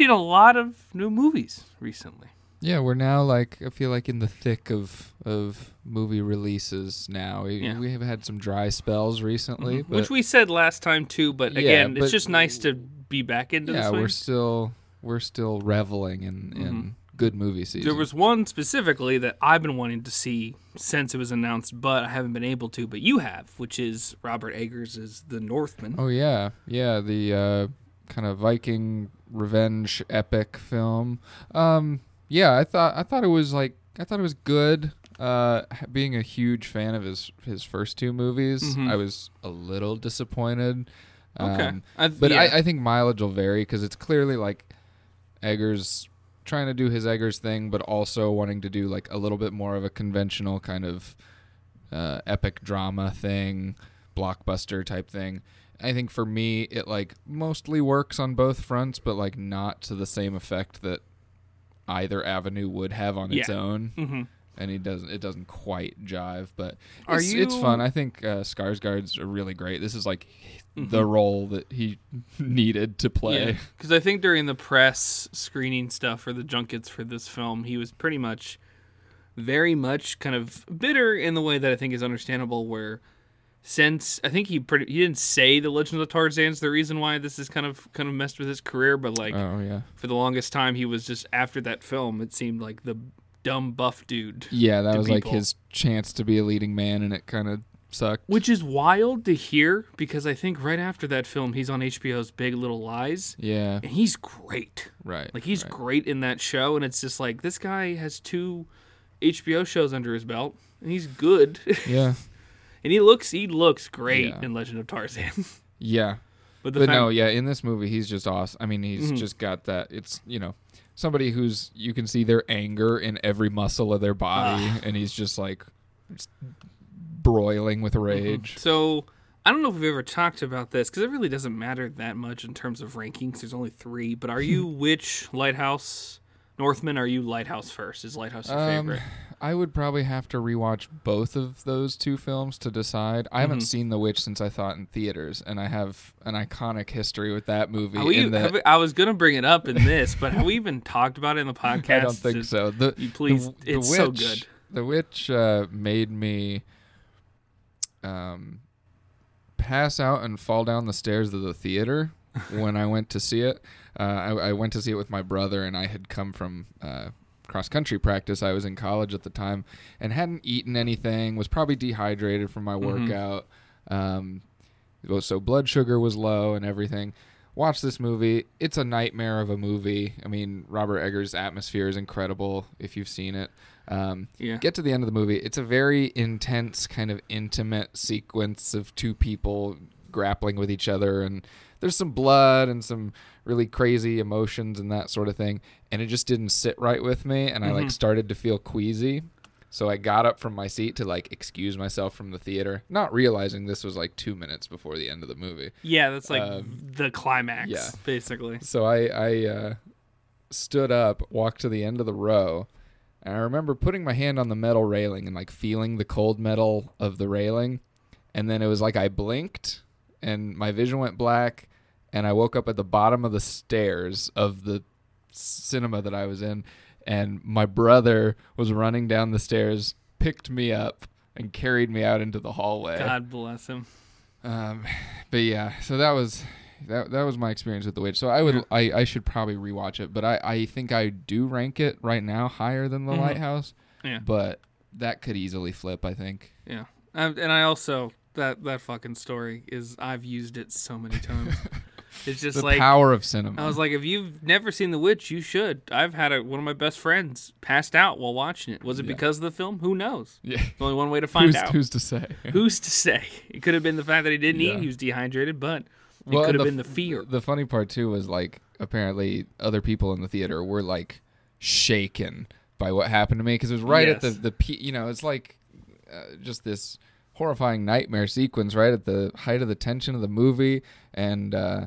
seen a lot of new movies recently. Yeah, we're now like I feel like in the thick of of movie releases now. We, Yeah. we have had some dry spells recently, but Which we said last time too, but Yeah, again, but- it's just nice to be back into yeah, the we're still we're still reveling in in good movie season. There was one specifically that I've been wanting to see since it was announced, but I haven't been able to. But you have, which is Robert Eggers' The Northman. Oh yeah, yeah, the uh, kind of Viking revenge epic film. Um, yeah, I thought I thought it was like I thought it was good. Uh, being a huge fan of his his first two movies, Mhm. I was a little disappointed. Okay, Um, but yeah. I, I think mileage will vary because it's clearly like Eggers trying to do his Eggers thing, but also wanting to do like a little bit more of a conventional kind of uh, epic drama thing, blockbuster type thing. I think for me, it like mostly works on both fronts, but like not to the same effect that either avenue would have on its Yeah. own. Mhm. And it doesn't. It doesn't quite jive, but Are it's, it's fun. I think uh, Skarsgård's are really great. This is like the Mhm. role that he needed to play. Because I think during the press screening stuff or the junkets for this film, he was pretty much, very much kind of bitter in the way that I think is understandable. Where since I think he pretty he didn't say the Legend of Tarzan's the reason why this is kind of kind of messed with his career, but like Oh yeah, for the longest time he was just after that film it seemed like the dumb buff dude yeah. That was like his chance to be a leading man, and it kind of sucked. which is wild to hear because i think right after that film he's on hbo's big little lies yeah, and he's great right. like he's right. great in that show and it's just like this guy has two hbo shows under his belt and he's good Yeah, and he looks he looks great Yeah. in legend of tarzan yeah. but the but no, yeah, in this movie, he's just awesome. I mean, he's Mhm. just got that. It's you know, somebody who's you can see their anger in every muscle of their body, Ah. and he's just like just broiling with rage. so i don't know if we've ever talked about this because it really doesn't matter that much in terms of rankings there's only three but are you which lighthouse northman are you lighthouse first is lighthouse your Um, favorite I would probably have to rewatch both of those two films to decide. I haven't Mhm. seen The Witch since I saw it in theaters, and I have an iconic history with that movie. We- that we- I was gonna bring it up in this, but have we even talked about it in the podcast? I don't think Just- so. The, you please- the, the it's Witch, so good. The Witch uh, made me um, pass out and fall down the stairs of the theater when I went to see it. Uh, I, I went to see it with my brother, and I had come from uh, cross country practice. I was in college at the time and hadn't eaten anything. Was probably dehydrated from my Mhm. workout. Um, so blood sugar was low and everything. Watch this movie. It's a nightmare of a movie. I mean, Robert Eggers' atmosphere is incredible if you've seen it. Um, Yeah. Get to the end of the movie. It's a very intense, kind of intimate sequence of two people grappling with each other, and there's some blood and some really crazy emotions and that sort of thing. And it just didn't sit right with me, and I like Mhm. started to feel queasy. So I got up from my seat to like excuse myself from the theater, not realizing this was like two minutes before the end of the movie. Yeah, that's like Um, the climax, yeah. basically. So I I uh, stood up, walked to the end of the row, and I remember putting my hand on the metal railing and like feeling the cold metal of the railing, and then it was like I blinked and my vision went black, and I woke up at the bottom of the stairs of the cinema that I was in, and my brother was running down the stairs, picked me up, and carried me out into the hallway. God bless him. Um, but yeah, so that was that that was my experience with the witch. So I would Yeah. I, I should probably rewatch it, but I I think I do rank it right now higher than the Mhm. lighthouse. Yeah. But that could easily flip. I think. Yeah, um, and I also that that fucking story is I've used it so many times. it's just the like power of cinema. I was like, if you've never seen The Witch, you should. I've had a, one of my best friends passed out while watching it. Was it Yeah. because of the film? Who knows? yeah. There's only one way to find who's, out. who's to say? Who's to say? It could have been the fact that he didn't Yeah. eat. He was dehydrated, but it Well, could have been the fear. The funny part too was like apparently other people in the theater were like shaken by what happened to me because it was right at the Yes. the you know it's like uh, just this horrifying nightmare sequence right at the height of the tension of the movie and uh,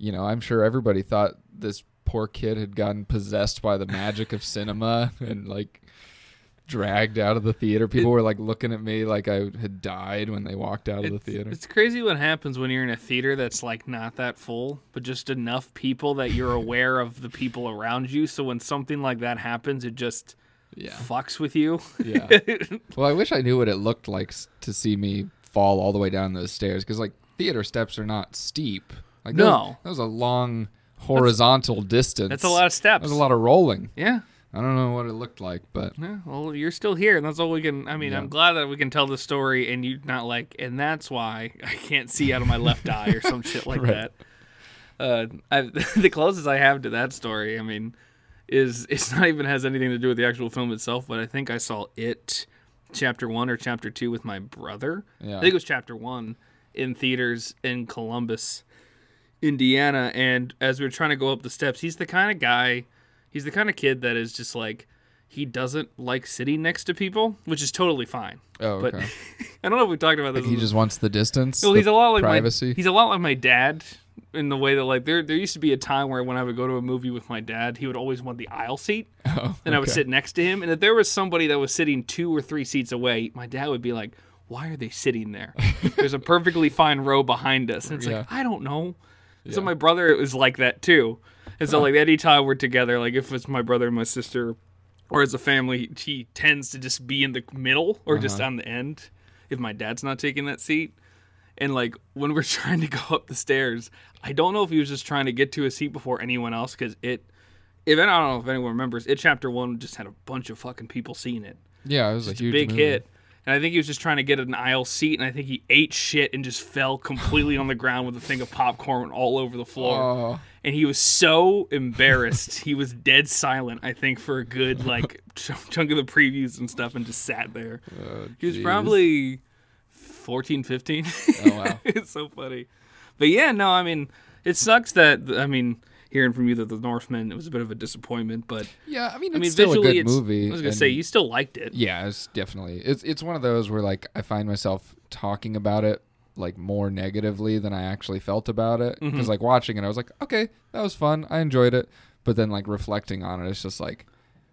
you know I'm sure everybody thought this poor kid had gotten possessed by the magic of cinema and like dragged out of the theater. People were like looking at me like I had died when they walked out of the theater. it's crazy what happens when you're in a theater that's like not that full, but just enough people that you're aware of the people around you. So when something like that happens, it just Yeah. fucks with you. Yeah. Well, I wish I knew what it looked like to see me fall all the way down those stairs because like theater steps are not steep. Like that was- No. that was a long horizontal distance. That's a lot of steps. was a lot of rolling. Yeah. I don't know what it looked like, but Yeah, well, you're still here, and that's all we can. I mean, Yeah. I'm glad that we can tell the story, and you're not like, and that's why I can't see out of my left eye or some shit like Right. that. Uh, I, the closest I have to that story, I mean, is it's not even has anything to do with the actual film itself, but I think I saw it, chapter one or chapter two, with my brother. yeah. I think it was chapter one in theaters in Columbus, Indiana. And as we are trying to go up the steps, he's the kind of guy, he's the kind of kid that is just like, he doesn't like sitting next to people, which is totally fine. oh, But okay. I don't know if we talked about this. he just wants the distance. well, the he's a lot like privacy. my he's a lot like my dad in the way that like there there used to be a time where when I would go to a movie with my dad, he would always want the aisle seat oh, and I would sit next to him. And if there was somebody that was sitting two or three seats away, my dad would be like, "Why are they sitting there? There's a perfectly fine row behind us." And it's Yeah. like, I don't know. So my brother was like that too. And so like anytime we're together, like if it's my brother and my sister, or as a family, he tends to just be in the middle or just Uh-huh. on the end. If my dad's not taking that seat. And like when we're trying to go up the stairs, I don't know if he was just trying to get to a seat before anyone else because it. If I don't know if anyone remembers, it chapter one just had a bunch of fucking people seeing it. yeah, it was a It's a huge big movie. hit. And I think he was just trying to get an aisle seat, and I think he ate shit and just fell completely on the ground with a thing of popcorn all over the floor. Oh, And he was so embarrassed. he was dead silent, I think, for a good like ch- chunk of the previews and stuff, and just sat there. oh, He was probably 14, 15. Oh, wow. it's so funny. But yeah, no, I mean, it sucks that I mean, hearing from you that the Northman it was a bit of a disappointment, but Yeah, I mean, it's I mean, still a visually, good it's. movie. I was gonna say you still liked it. Yeah, it's definitely it's it's one of those where like I find myself talking about it like more negatively than I actually felt about it because Mm-hmm. like watching it I was like okay that was fun I enjoyed it but then like reflecting on it it's just like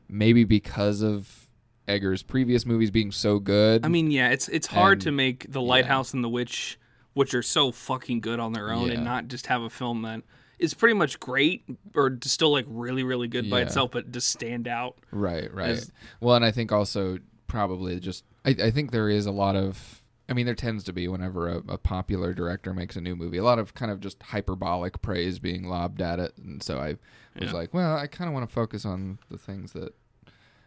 maybe because of Eggers' previous movies being so good I mean, yeah, it's it's hard And- to make the Lighthouse and the Witch, which are so fucking good on their own, Yeah. and not just have a film that is pretty much great or still like really really good by Yeah. itself, but just stand out. Right, right. As- well, and I think also probably just I, I think there is a lot of I mean there tends to be whenever a, a popular director makes a new movie a lot of kind of just hyperbolic praise being lobbed at it, and so I was Yeah. like, well, I kind of want to focus on the things that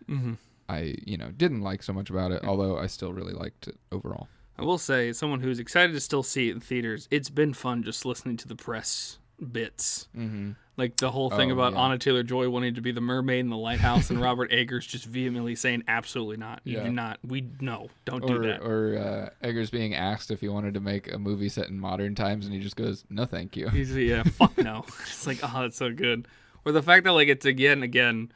hmm I you know didn't like so much about it, although I still really liked it overall. I will say, as someone who's excited to still see it in theaters, it's been fun just listening to the press bits. Mm-hmm. Like the whole thing Oh, about yeah. Anya Taylor Joy wanting to be the mermaid in the lighthouse, and Robert Eggers just vehemently saying, "Absolutely not! You Yeah. do not. We no, don't do that." or uh, Eggers being asked if he wanted to make a movie set in modern times, and he just goes, "No, thank you." He's yeah, fuck no. It's like, oh, that's so good. Or the fact that like it's again again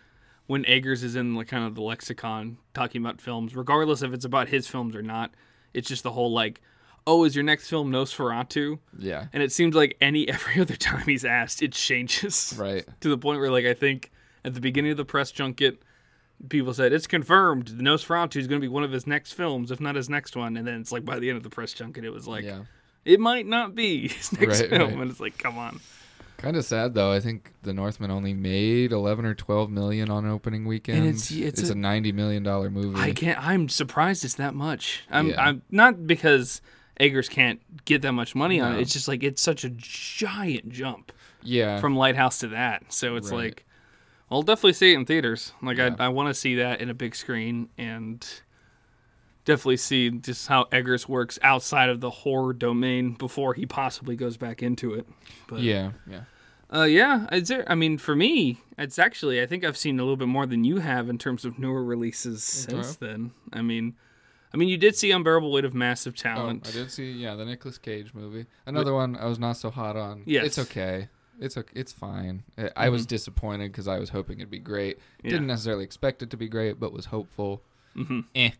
when Eggers is in like kind of the lexicon talking about films, regardless if it's about his films or not, it's just the whole like, oh, is your next film Nosferatu? Yeah, And it seems like any every other time he's asked, it changes right. to the point where like I think at the beginning of the press junket. People said it's confirmed. The Nosferatu is going to be one of his next films, if not his next one. And then it's like by the end of the press junket, it was like yeah. it might not be his next Right, film, right. and it's like, come on. Kind of sad though. I think The Northman only made eleven or twelve million on opening weekend. it's- it's a, a- ninety million dollar movie. I can't. I'm surprised it's that much. I'm. Yeah. I'm not because Eggers can't get that much money on it. It's just like it's such a giant jump yeah, from Lighthouse to that. So it's Right. like, I'll definitely see it in theaters. Like Yeah. I, I want to see that in a big screen and definitely see just how Eggers works outside of the horror domain before he possibly goes back into it. But yeah, yeah. uh, yeah, is there, I mean, for me, it's actually I think I've seen a little bit more than you have in terms of newer releases since then. I mean, I mean, you did see Unbearable Weight of Massive Oh, Talent. I did see. Yeah, the Nicolas Cage movie. Another one I was not so hot on. Yes. it's okay. It's okay. It's fine. I, I was disappointed because I was hoping it'd be great. Mm-hmm. Yeah. Didn't necessarily expect it to be great, but was hopeful. hmm Eh.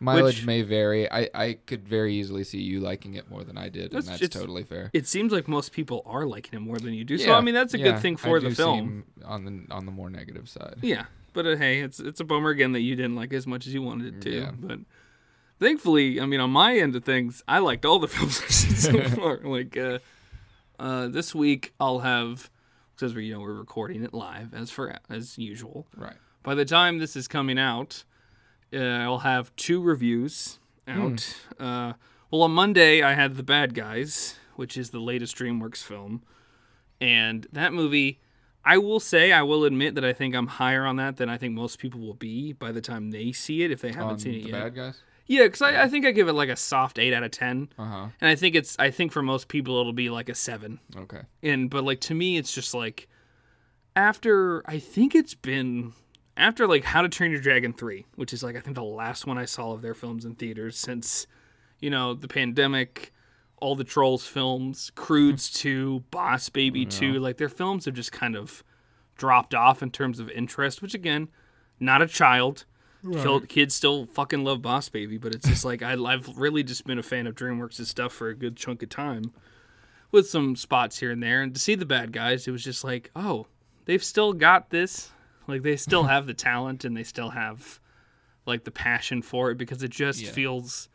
Mileage Which- may vary. I, I could very easily see you liking it more than I did, That's and that's totally fair. It seems like most people are liking it more than you do. so Yeah, I mean, that's a yeah, good thing I for the do film. on the on the more negative side. Yeah, but uh, hey, it's it's a bummer again that you didn't like it as much as you wanted it to. Yeah. But thankfully, I mean, on my end of things, I liked all the films I've seen so far. Like uh, uh, this week, I'll have because we you know we're recording it live as for as usual. Right. By the time this is coming out, uh, I'll have two reviews out. Uh, well, on Monday I had The Bad Guys, which is the latest DreamWorks film, and that movie. I will say, I will admit that I think I'm higher on that than I think most people will be by the time they see it if they haven't On seen it the yet. bad guys. Yeah, because I, I think I give it like a soft eight out of ten, Uh huh. and I think it's I think for most people it'll be like a seven. Okay. And but like to me, it's just like after I think it's been after like How to Train Your Dragon three, which is like I think the last one I saw of their films in theaters since you know the pandemic, all the Trolls films, Croods two, Boss Baby two, like their films have just kind of dropped off in terms of interest. Which again, not a child. Killed, kids still fucking love Boss Baby, but it's just like I, I've really just been a fan of DreamWorks' stuff for a good chunk of time with some spots here and there. And to see the bad guys, it was just like, oh, they've still got this. Like they still have the talent and they still have like the passion for it because it just Yeah. feels.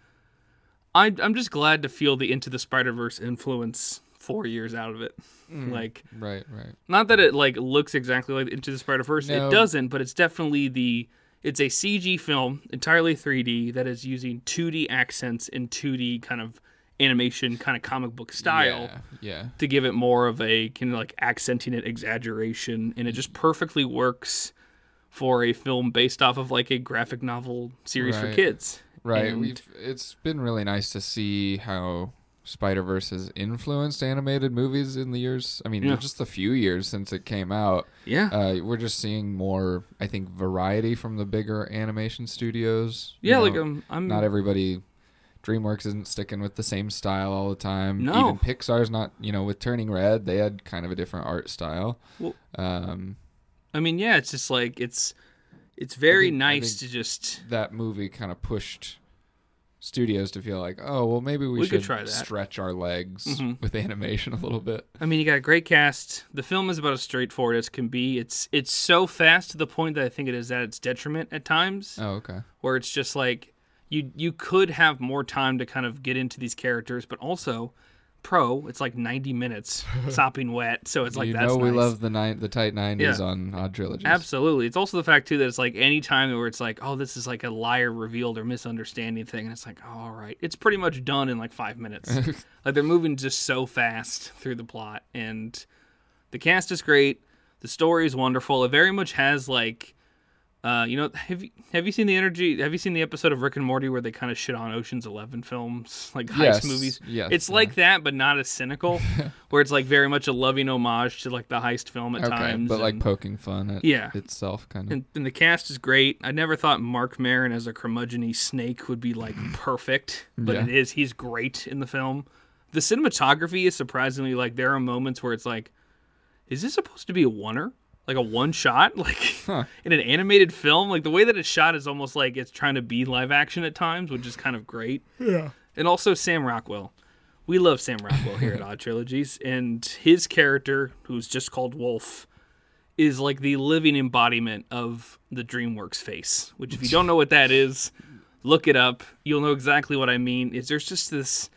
I, I'm just glad to feel the Into the Spider Verse influence four years out of it. Mm, like, Right. Right. not that it like looks exactly like Into the Spider Verse. No. It doesn't, but it's definitely the. It's a CG film, entirely 3D, that is using 2D accents and 2D kind of animation, kind of comic book style Yeah. Yeah. to give it more of a kind of like accenting it exaggeration and it just perfectly works for a film based off of like a graphic novel series for kids Right. And- We've. It's been really nice to see how Spider Verse has influenced animated movies in the years. I mean, Yeah. just a few years since it came out. yeah Uh, we're just seeing more, I think, variety from the bigger animation studios. You yeah know, like um, i'm not everybody. DreamWorks isn't sticking with the same style all the time. No. Even Pixar's not. You know, with Turning Red, they had kind of a different art style. Well- um, i mean yeah it's just like it's it's very think- nice to just that movie kind of pushed studios to feel like, oh, well, maybe we, We could should try that. stretch our legs Mhm. with animation a little bit. I mean, you got a great cast. The film is about as straightforward as can be. It's it's so fast to the point that I think it is at its detriment at times, Oh, okay. where it's just like you you could have more time to kind of get into these characters, but also pro, it's like 90 minutes sopping wet, so it's like you that's know we nice. love the nine, the tight nineties Yeah. on Odd Trilogies. Absolutely. It's also the fact too that it's like any time where it's like, oh, this is like a liar revealed or misunderstanding thing, and it's like, oh, all right, it's pretty much done in like five minutes. like they're moving just so fast through the plot, and the cast is great. The story is wonderful. It very much has like, uh, you know, have you have you seen the energy? Have you seen the episode of Rick and Morty where they kind of shit on Ocean's Eleven films, like heist Yes, movies? yes, it's yeah. like that, but not as cynical. where it's like very much a loving homage to like the heist film at Okay, times. but like poking fun at Yeah. itself, kind of. and, and the cast is great. I never thought Marc Maron as a curmudgeony snake would be like perfect, but Yeah. it is. He's great in the film. The cinematography is surprisingly like there are moments where it's like, is this supposed to be a oneer? Like a one shot? Like Huh. in an animated film? Like the way that it's shot is almost like it's trying to be live action at times, which is kind of great. Yeah. And also Sam Rockwell. We love Sam Rockwell here at Odd Trilogies, and his character, who's just called Wolf, is like the living embodiment of the DreamWorks face. Which, if you don't know what that is, look it up. You'll know exactly what I mean. Is there's just this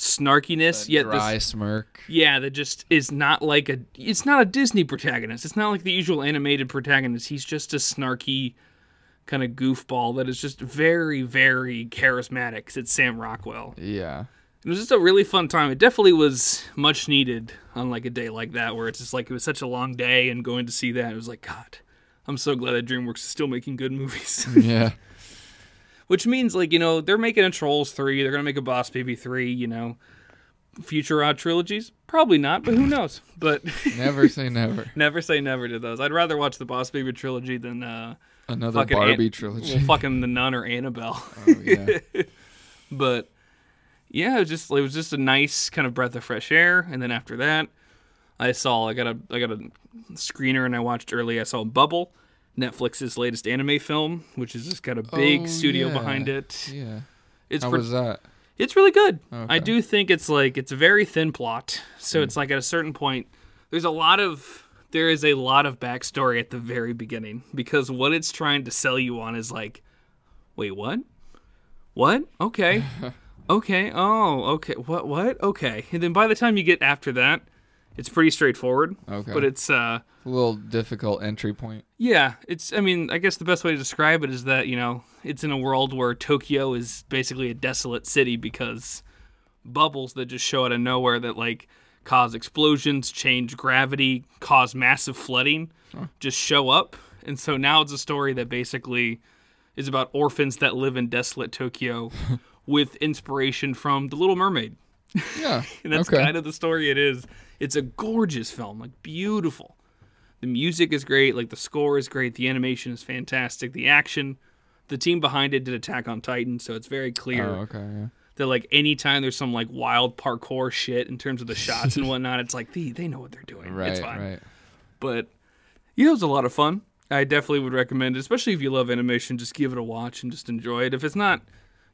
snarkiness, yet Dry this smirk. yeah, that just is not like a. It's not a Disney protagonist. It's not like the usual animated protagonist. He's just a snarky, kind of goofball that is just very, very charismatic. 'cause It's Sam Rockwell. Yeah. It was just a really fun time. It definitely was much needed on like a day like that, where it's just like it was such a long day, and going to see that, it was like God. I'm so glad that DreamWorks is still making good movies. Yeah. Which means like you know they're making a Trolls three, they're gonna make a Boss Baby three. You know, future odd trilogies probably not, but who knows? But never say never. never say never to those. I'd rather watch the Boss Baby trilogy than uh, Another Barbie Ant- trilogy. well, fucking the Nun or Annabelle. oh, yeah. but yeah, it was just it was just a nice kind of breath of fresh air. And then after that, I saw I got a I got a screener and I watched early. I saw Bubble, Netflix's latest anime film, which has just got a oh, big Oh, studio yeah. behind it. Yeah. It's How pre- was that? it's really good. I do think it's like it's a very thin plot. So hmm. it's like at a certain point, there's a lot of there is a lot of backstory at the very beginning because what it's trying to sell you on is like, wait, what? What? Okay. okay. Oh, okay. What? What? Okay. And then by the time you get after that, it's pretty straightforward. Okay. But it's uh a little difficult entry point. yeah, it's I mean, I guess the best way to describe it is that, you know, it's in a world where Tokyo is basically a desolate city because bubbles that just show out of nowhere that like cause explosions, change gravity, cause massive flooding, just show up. And so now it's a story that basically is about orphans that live in desolate Tokyo with inspiration from The Little Mermaid. Yeah. And that's okay. kind of the story it is. It's a gorgeous film, like beautiful. The music is great, like the score is great, the animation is fantastic, the action. The team behind it did Attack on Titan, so it's very clear Oh, okay. Yeah. that like anytime there's some like wild parkour shit in terms of the shots and whatnot, it's like they they know what they're doing. Right. it's fine. Right. But yeah, it was a lot of fun. I definitely would recommend it, especially if you love animation. Just give it a watch and just enjoy it. If it's not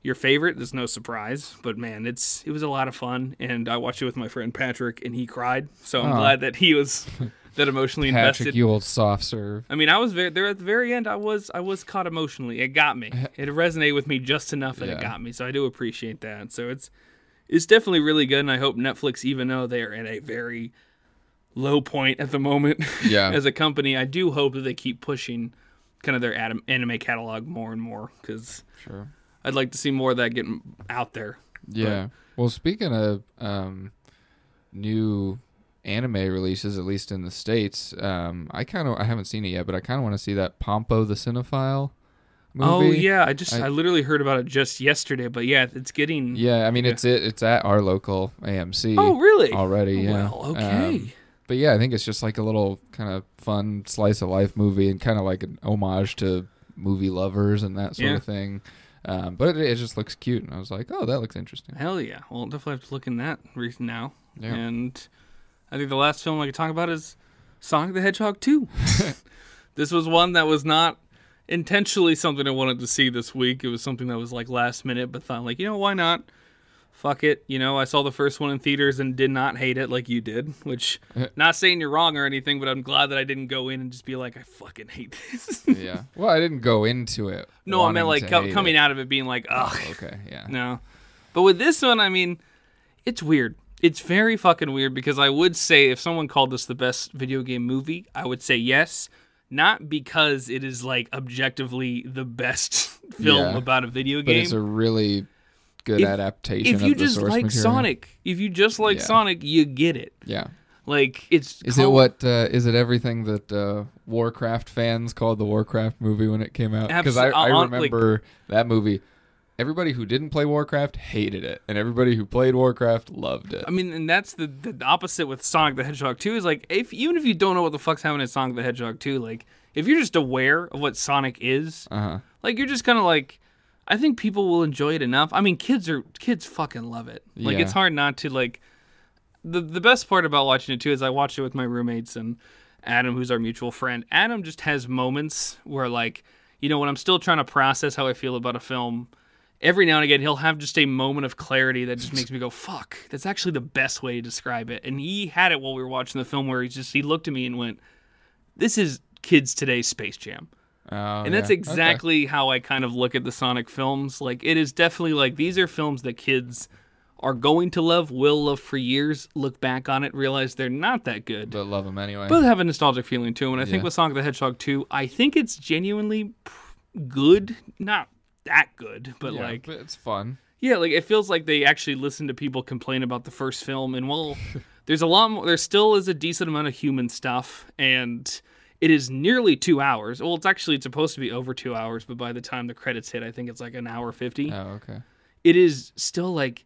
your favorite, there's no surprise. But man, it's it was a lot of fun, and I watched it with my friend Patrick, and he cried. So I'm Aw. glad that he was that emotionally Patrick, invested. you old soft serve. I mean, I was very there at the very end. I was I was caught emotionally. It got me. It resonated with me just enough that it got me. So I do appreciate that. So it's it's definitely really good, and I hope Netflix, even though they are at a very low point at the moment Yeah. as a company, I do hope that they keep pushing kind of their anime catalog more and more because Sure. I'd like to see more of that getting out there. Yeah. well, speaking of um, new anime releases, at least in the states, um, I kind of I haven't seen it yet, but I kind of want to see that Pompo the Cinephile movie. Oh yeah, I just I- I, literally heard about it just yesterday, but yeah, it's getting. Yeah, I mean Yeah. it's it it's at our local AMC Oh really? already. Yeah. Well, okay. Um, but yeah, I think it's just like a little kind of fun slice of life movie and kind of like an homage to movie lovers and that sort Yeah. of thing. Um, but it, it just looks cute, and I was like, oh, that looks interesting. Hell yeah. Well, I'll definitely have to look in that re- now. Yeah. And I think the last film I could talk about is Sonic the Hedgehog 2. this was one that was not intentionally something I wanted to see this week. It was something that was like last minute, but thought like, you know, why not? Fuck it. You know, I saw the first one in theaters and did not hate it like you did, which not saying you're wrong or anything, but I'm glad that I didn't go in and just be like, I fucking hate this. yeah. Well, I didn't go into it. no, I meant like co- coming it. out of it being like, ugh. Oh, okay. Yeah. No. But with this one, I mean, it's weird. It's very fucking weird because I would say if someone called this the best video game movie, I would say yes. Not because it is like objectively the best film Yeah. about a video game. But it's a really good If- adaptation. if you just like material. Sonic, if you just like Yeah. Sonic, you get it. Yeah. Like it's Is it called- what? Uh, is it everything that uh, Warcraft fans called the Warcraft movie when it came out? Because I, I like- remember that movie. Everybody who didn't play Warcraft hated it, and everybody who played Warcraft loved it. I mean, and that's the, the opposite with Sonic the Hedgehog 2 is like if even if you don't know what the fuck's happening in Sonic the Hedgehog 2, like if you're just aware of what Sonic is, Uh huh. Like you're just kind of like, I think people will enjoy it enough. I mean, kids are kids fucking love it. Like Yeah. it's hard not to like. The the best part about watching it too is I watched it with my roommates and Adam, who's our mutual friend. Adam just has moments where like, you know, when I'm still trying to process how I feel about a film. Every now and again, he'll have just a moment of clarity that just makes me go, "Fuck!" That's actually the best way to describe it. And he had it while we were watching the film, where he just he looked at me and went, "This is kids today's Space Jam." Oh, and that's yeah. exactly how I kind of look at the Sonic films. Like it is definitely like these are films that kids are going to love, will love for years, look back on it, realize they're not that good, But love them anyway. but have a nostalgic feeling to them. And I think Yeah. with Sonic the Hedgehog 2, I think it's genuinely good, not that good, but yeah, like but it's fun. yeah, like it feels like they actually listen to people complain about the first film, and well, there's a lot more. There still is a decent amount of human stuff, and it is nearly two hours. Well, it's actually it's supposed to be over two hours, but by the time the credits hit, I think it's like an hour fifty. Oh, okay. It is still like,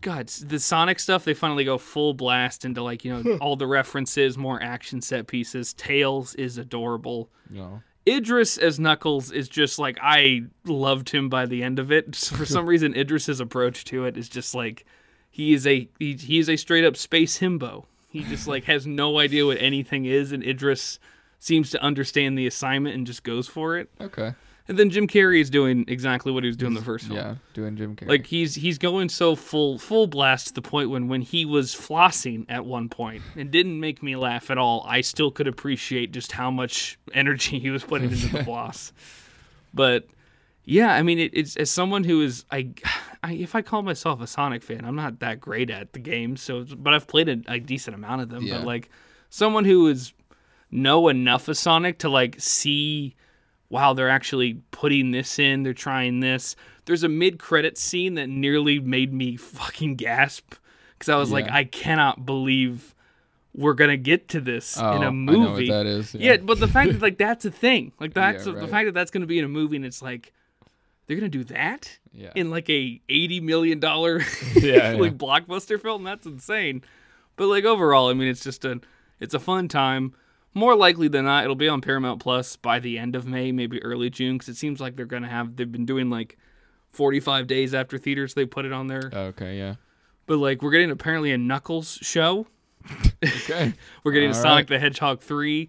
God, the Sonic stuff. They finally go full blast into like you know all the references, more action set pieces. Tails is adorable. No. Idris as Knuckles is just like I loved him by the end of it. For some reason, Idris's approach to it is just like he is a he, he is a straight up space himbo. He just like has no idea what anything is, and Idris seems to understand the assignment and just goes for it. Okay. And then Jim Carrey is doing exactly what he was doing in the first film. Yeah, doing Jim Carrey. Like he's he's going so full full blast to the point when when he was flossing at one point and didn't make me laugh at all. I still could appreciate just how much energy he was putting into the floss. But yeah, I mean, it, it's as someone who is I, I, if I call myself a Sonic fan, I'm not that great at the games. So, but I've played a, a decent amount of them. Yeah. But like someone who is know enough of Sonic to like see, wow, they're actually putting this in. They're trying this. There's a mid credit scene that nearly made me fucking gasp because I was like, I cannot believe we're gonna get to this oh, in a oh, movie. know what that is. Yeah, but the fact that like that's a thing, like that's Yeah, the fact that that's going to be in a movie, and it's like they're going to do that yeah. in like a eighty million dollar Yeah, yeah. like blockbuster film. That's insane. But like overall, I mean, it's just a it's a fun time. More likely than not, it'll be on Paramount Plus by the end of May, maybe early June, because it seems like they're going to have. They've been doing like forty five days after theaters they put it on there. Oh, okay, yeah. But like we're getting apparently a Knuckles show. Okay. We're getting a All Sonic right. the Hedgehog 3.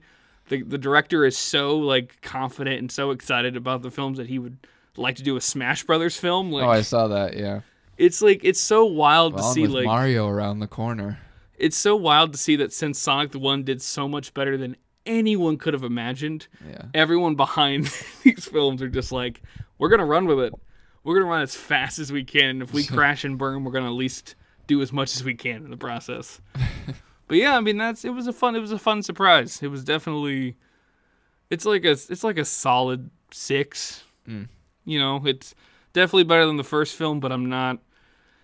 The the director is so like confident and so excited about the films that he would like to do a Smash Brothers film. Like oh, I saw that. Yeah. it's like it's so wild to see with like Mario around the corner. It's so wild to see that since Sonic the 1 did so much better than anyone could have imagined, Yeah. everyone behind these films are just like we're going to run with it. We're going to run as fast as we can and if we crash and burn, we're going to at least do as much as we can in the process. But yeah, I mean that's it was a fun it was a fun surprise. It was definitely it's like a it's like a solid 6. Mm. You know, it's definitely better than the first film, but I'm not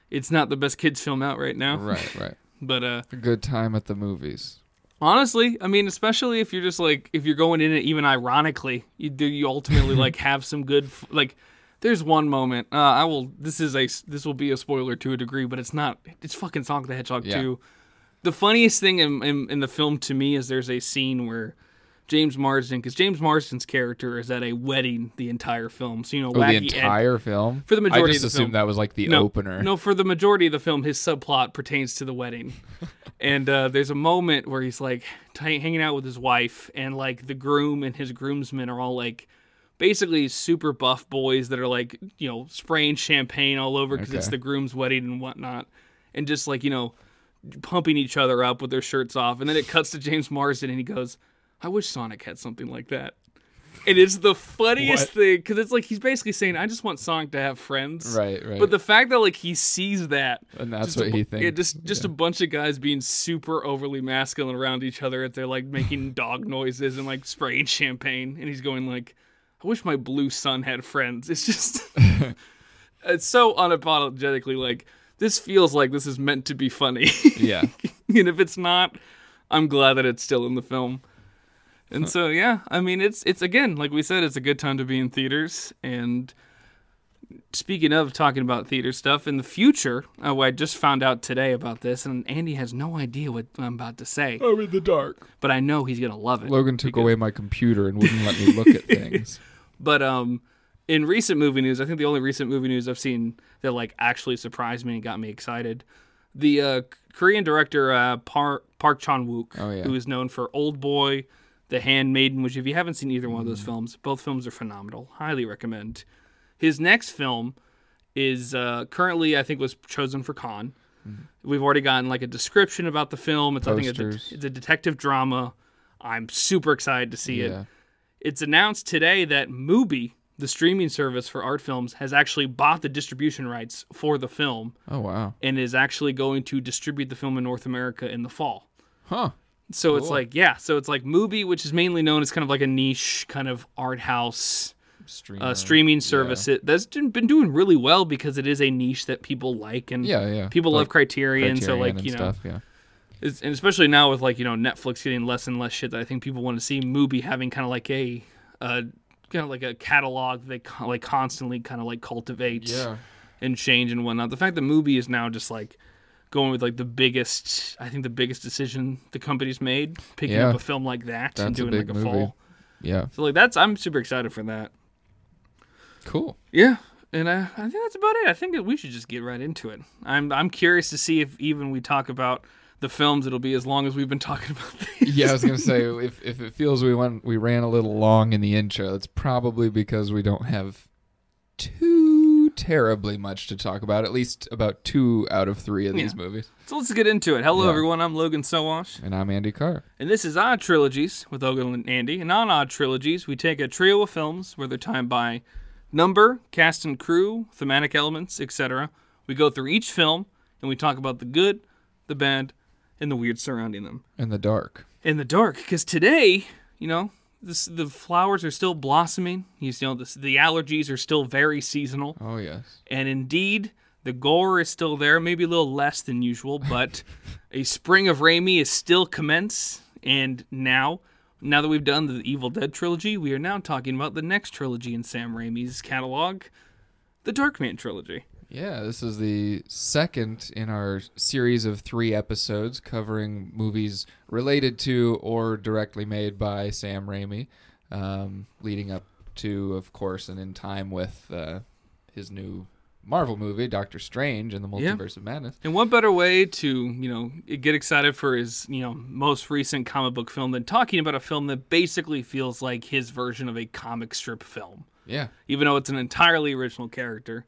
it's not the best kids film out right now. Right, right. But uh A good time at the movies. honestly, I mean especially if you're just like if you're going in it even ironically, you do you ultimately like have some good f- like there's one moment. Uh, I will. This is a. This will be a spoiler to a degree, but it's not. It's fucking Sonic the Hedgehog Yeah. 2. The funniest thing in, in in the film to me is there's a scene where James Marsden, because James Marsden's character is at a wedding the entire film. So you know, Oh, the Ed- entire film. For the majority I just of the assumed film. that was like the no, opener. No, for the majority of the film, his subplot pertains to the wedding. and uh, there's a moment where he's like t- hanging out with his wife, and like the groom and his groomsmen are all like basically super buff boys that are like, you know, spraying champagne all over because it's the groom's wedding and whatnot. And just like, you know, pumping each other up with their shirts off. And then it cuts to James Marsden and he goes, I wish Sonic had something like that. And it's the funniest What? thing because it's like he's basically saying, "I just want Sonic to have friends." Right, right. But the fact that like he sees that, and that's just a what he thinks. Yeah, just just a bunch of guys being super overly masculine around each other. They're like making dog noises and like spraying champagne, and he's going like, "I wish my blue son had friends." It's just, it's so unapologetically like this feels like this is meant to be funny, yeah. and if it's not, I'm glad that it's still in the film. And so yeah, I mean it's it's again like we said, it's a good time to be in theaters and speaking of talking about theater stuff in the future, oh, I just found out today about this, and Andy has no idea what I'm about to say, I'm in the dark. but I know he's gonna love it. Logan took because- away my computer and wouldn't let me look at things. But um, in recent movie news, I think the only recent movie news I've seen that like actually surprised me and got me excited, the uh, Korean director uh, Park Park Chan Wook, Oh, yeah. who is known for Old Boy, The Handmaiden, which if you haven't seen either one of Mm. those films, both films are phenomenal. Highly recommend. His next film is uh, currently I think was chosen for Cannes. We've already gotten like a description about the film. It's I think it's a. It's a detective drama. I'm super excited to see it it's announced today that Mubi, the streaming service for art films, has actually bought the distribution rights for the film Oh wow. and is actually going to distribute the film in North America in the fall. Huh. So it's like, yeah, so it's like Mubi, which is mainly known as kind of like a niche kind of art house uh, streaming service it, that's been doing really well because it is a niche that people like and Yeah, yeah. people Like love Criterion, so like you know stuff, yeah. and especially now with like you know Netflix getting less and less shit that I think people want to see. Mubi having kind of like a, uh, kind of like a catalog they like constantly kind of like cultivate Yeah. and change and whatnot. The fact that Mubi is now just like going with like the biggest, I think the biggest decision the company's made, picking Yeah. up a film like that and That's a doing big like a movie. fall. Yeah. So like that's I'm super excited for that. Cool. Yeah. And uh, I think that's about it. I think that we should just get right into it. I'm I'm curious to see if even we talk about the films, it'll be as long as we've been talking about these. Yeah, I was gonna say if if it feels we went we ran a little long in the intro, it's probably because we don't have too terribly much to talk about. At least about two out of three of these Yeah. movies. So let's get into it. Hello, Yeah. everyone. I'm Logan Sowash. And I'm Andy Carr. And this is Odd Trilogies with Logan and Andy. And on Odd Trilogies, we take a trio of films where they're timed by number, cast and crew, thematic elements, etc. We go through each film and we talk about the good, the bad, and the weird surrounding them. In the dark. In the dark, because today, you know, this, the flowers are still blossoming. You know, this, the allergies are still very seasonal. Oh yes. And indeed, the gore is still there, maybe a little less than usual, but a spring of Raimi is still commence. And now, now that we've done the Evil Dead trilogy, we are now talking about the next trilogy in Sam Raimi's catalog, the Darkman trilogy. Yeah, this is the second in our series of three episodes covering movies related to or directly made by Sam Raimi, um, leading up to, of course, and in time with uh, his new Marvel movie, Doctor Strange and the Yeah. Multiverse of Madness. And what better way to, you know, get excited for his, you know, most recent comic book film than talking about a film that basically feels like his version of a comic strip film. Yeah, even though it's an entirely original character.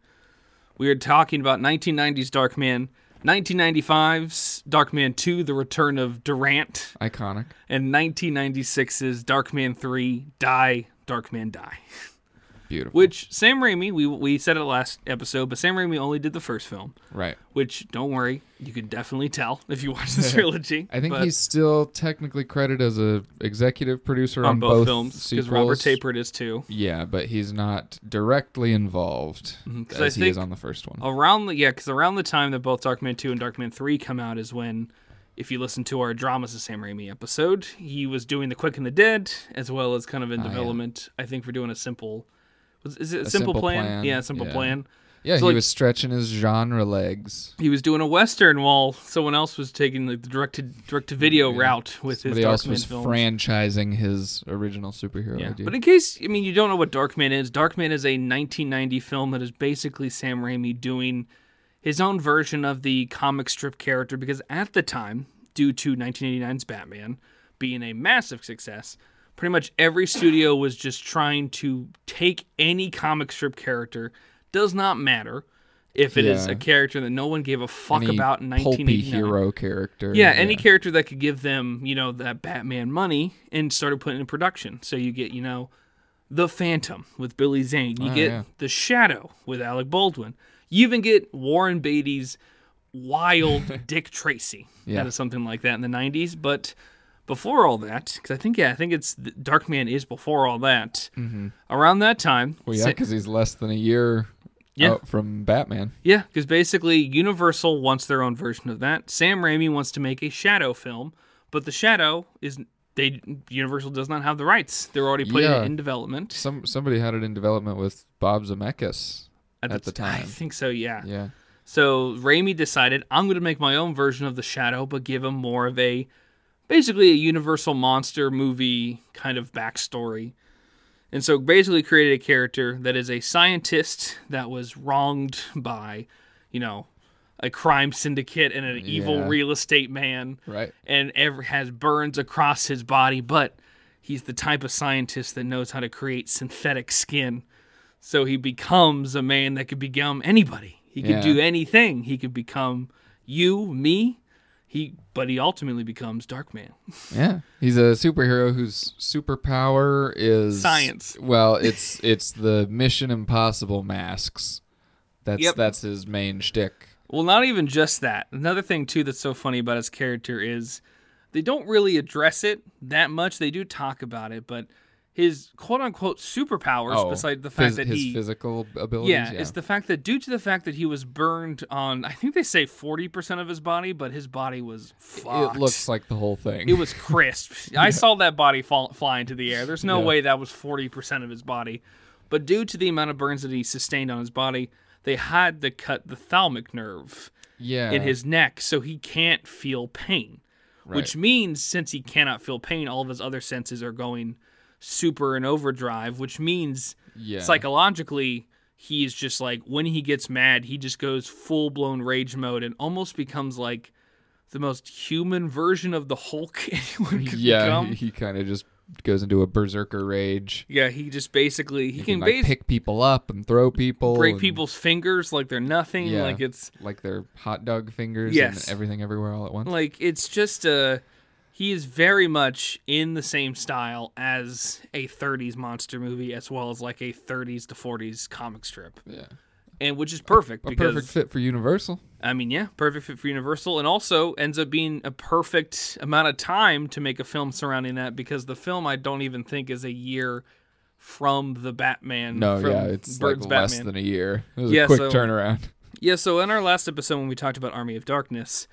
We are talking about 1990's Darkman, 1995's Darkman 2, The Return of Durant, iconic. and 1996's Darkman 3, Die, Darkman Die. Beautiful. Which Sam Raimi, we, we said it last episode, but Sam Raimi only did the first film, right. which, don't worry, you can definitely tell if you watch the trilogy. I think but he's still technically credited as a executive producer on, on both, films, because Robert. Tapert is too. Yeah, but he's not directly involved mm-hmm, I as he is on the first one. around the yeah because around the time that both darkman 2 and darkman 3 come out is when if you listen to our dramas of sam raimi episode he was doing the quick and the dead as well as kind of in ah, yeah. development i think we're doing a simple is it a, simple, Simple plan? Plan, yeah a simple yeah. plan Yeah, So, he like- was stretching his genre legs. he was doing a western while someone else was taking the direct to direct to video Yeah. route with Somebody his else darkman was films franchising his original superhero Yeah. idea. But in case I mean you don't know what Darkman is, Darkman is a 1990 film that is basically Sam Raimi doing his own version of the comic strip character because at the time, due to 1989's Batman being a massive success, pretty much every studio was just trying to take any comic strip character, does not matter if it is Yeah. a character that no one gave a fuck Any about in pulpy 1989. hero character. Yeah, any character that could give them, you know, that Batman money and started putting in production. So you get, you know, the Phantom with Billy Zane. You Oh, get yeah. the Shadow with Alec Baldwin. You even get Warren Beatty's wild Dick Tracy. Yeah. That is something like that in the '90s. But before all that, because I think yeah, I think it's Darkman is before all that. Around that time, Mm-hmm. Well, yeah, because he's less than a year Yeah. out from Batman. Yeah, because basically Universal wants their own version of that. Sam Raimi wants to make a Shadow film, but the Shadow is they Universal does not have the rights. They're already putting Yeah. it in development Some somebody had it in development with Bob Zemeckis. at the I time. I think so. Yeah. Yeah, So Raimi decided I'm going to make my own version of the Shadow, but give him more of a basically a Universal monster movie kind of backstory. And so basically created a character that is a scientist that was wronged by, you know, a crime syndicate and an evil real estate man right. and ever has burns across his body, but he's the type of scientist that knows how to create synthetic skin. So he becomes a man that could become anybody. He could Yeah. do anything. He could become you, me. He, but he ultimately becomes Darkman. Yeah, he's a superhero whose superpower is Science. Well, it's it's the Mission Impossible masks. That's Yep. that's his main shtick. Well, not even just that. Another thing too that's so funny about his character is they don't really address it that much. They do talk about it, but his quote unquote superpowers, oh, besides the fact phys- that his he physical abilities. Yeah, Yeah, it's the fact that due to the fact that he was burned on, I think they say forty percent of his body, but his body was fucked. it looks like the whole thing. it was crisp. I saw that body fall, fly into the air. There's no Yeah. way that was forty percent of his body, but due to the amount of burns that he sustained on his body, they had to cut the thalamic nerve yeah, in his neck, so he can't feel pain. Which means since he cannot feel pain, all of his other senses are going super in overdrive, which means yeah. psychologically he's just like when he gets mad he just goes full blown rage mode and almost becomes like the most human version of the Hulk anyone could yeah, become. he, he kind of just goes into a berserker rage. yeah, he just basically he, He can, can, like bas- pick people up and throw people, break people's fingers like they're nothing. Yeah. Like it's like their hot dog fingers Yes. and everything everywhere all at once. like it's just a he is very much in the same style as a 30s monster movie as well as like a 30s to 40s comic strip yeah, and which is perfect a because perfect fit for Universal. i mean yeah perfect fit for universal and also ends up being a perfect amount of time to make a film surrounding that because the film i don't even think is a year from the batman No, yeah, it's Burton's like less batman than a year. It was Yeah, a quick so- turnaround. Yeah, so in our last episode when we talked about Army of Darkness,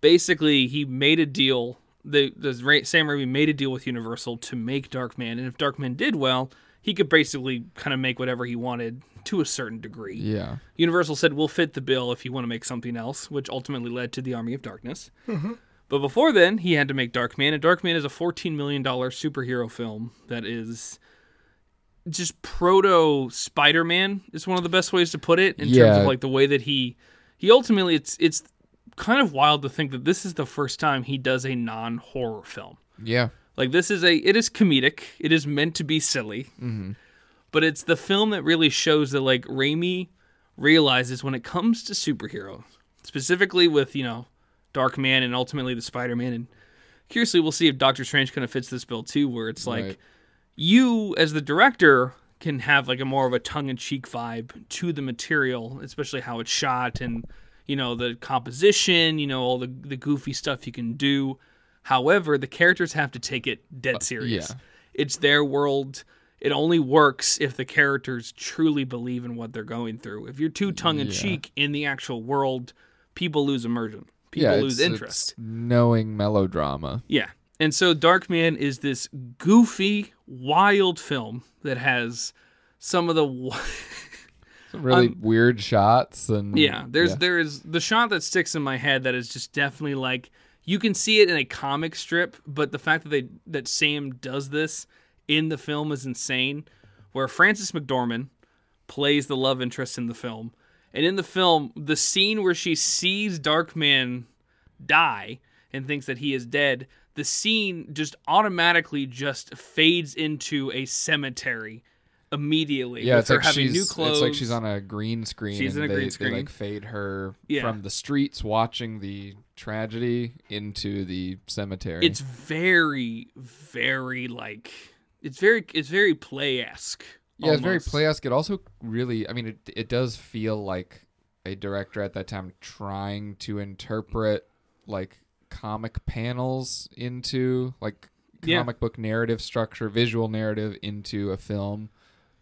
basically he made a deal. The the Sam Raimi made a deal with Universal to make Darkman, and if Darkman did well, he could basically kind of make whatever he wanted to a certain degree. Yeah, Universal said, "We'll fit the bill if you want to make something else," which ultimately led to the Army of Darkness. Mm-hmm. But before then, he had to make Darkman, and Darkman is a $14 million superhero film that is just proto Spider-Man is one of the best ways to put it in terms of like the way that he he ultimately it's it's kind of wild to think that this is the first time he does a non-horror film. yeah, Like this is a it is comedic. It is meant to be silly. Mm-hmm. But it's the film that really shows that like Raimi realizes when it comes to superhero, specifically with, you know, Dark Man and ultimately the Spider-Man and curiously we'll see if Doctor Strange kind of fits this bill too where it's like Right. you as the director can have like a more of a tongue-in-cheek vibe to the material, especially how it's shot and you know the composition, you know all the the goofy stuff you can do. However, the characters have to take it dead serious. yeah. It's their world. It only works if the characters truly believe in what they're going through. If you're too tongue-in-cheek in the actual world, people lose immersion. People yeah. lose interest. knowing melodrama. Yeah. And so Darkman is this goofy, wild film that has some of the really Um, weird shots and yeah, there's yeah. there is the shot that sticks in my head that is just definitely like you can see it in a comic strip, but the fact that they that Sam does this in the film is insane. Where Frances McDormand plays the love interest in the film, and in the film, the scene where she sees Darkman die and thinks that he is dead, the scene just automatically just fades into a cemetery immediately. Yeah, it's like having she's new clothes. it's like she's on a green screen. She's and in a they, green They like fade her Yeah. from the streets watching the tragedy into the cemetery. it's very very like it's very it's very play esque. yeah, it's very play-esque. It also really, I mean, it it does feel like a director at that time trying to interpret like comic panels into like Yeah. comic book narrative structure, visual narrative into a film.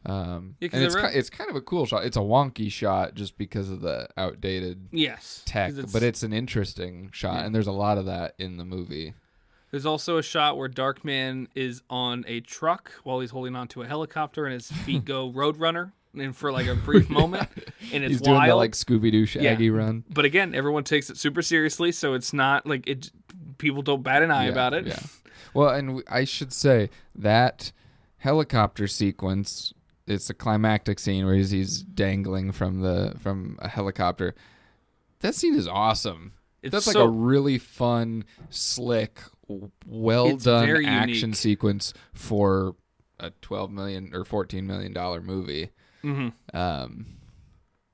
Um, Yeah, and it's ki- it's kind of a cool shot. It's a wonky shot just because of the outdated Yes, tech, it's- but it's an interesting shot, Yeah. and there's a lot of that in the movie. There's also a shot where Darkman is on a truck while he's holding onto a helicopter and his feet go Roadrunner and for like a brief moment and it's He's doing wild. the like Scooby Doo Shaggy run. but again, everyone takes it super seriously, so it's not like it. People don't bat an eye Yeah, about it. Yeah. Well, and w- I should say that helicopter sequence. It's a climactic scene where he's, he's dangling from the from a helicopter. That scene is awesome. It's That's like a really fun, slick, well done action unique. sequence for a twelve million or fourteen million dollar movie. Mhm. Um,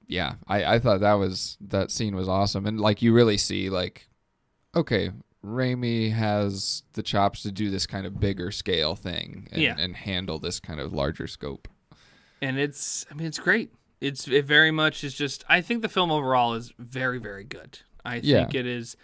yeah, I, I thought that was that scene was awesome, and like you really see like, okay, Raimi has the chops to do this kind of bigger scale thing and, Yeah. and handle this kind of larger scope. And it's I mean it's great. It's it very much is just I think the film overall is very very good. I Yeah. think it is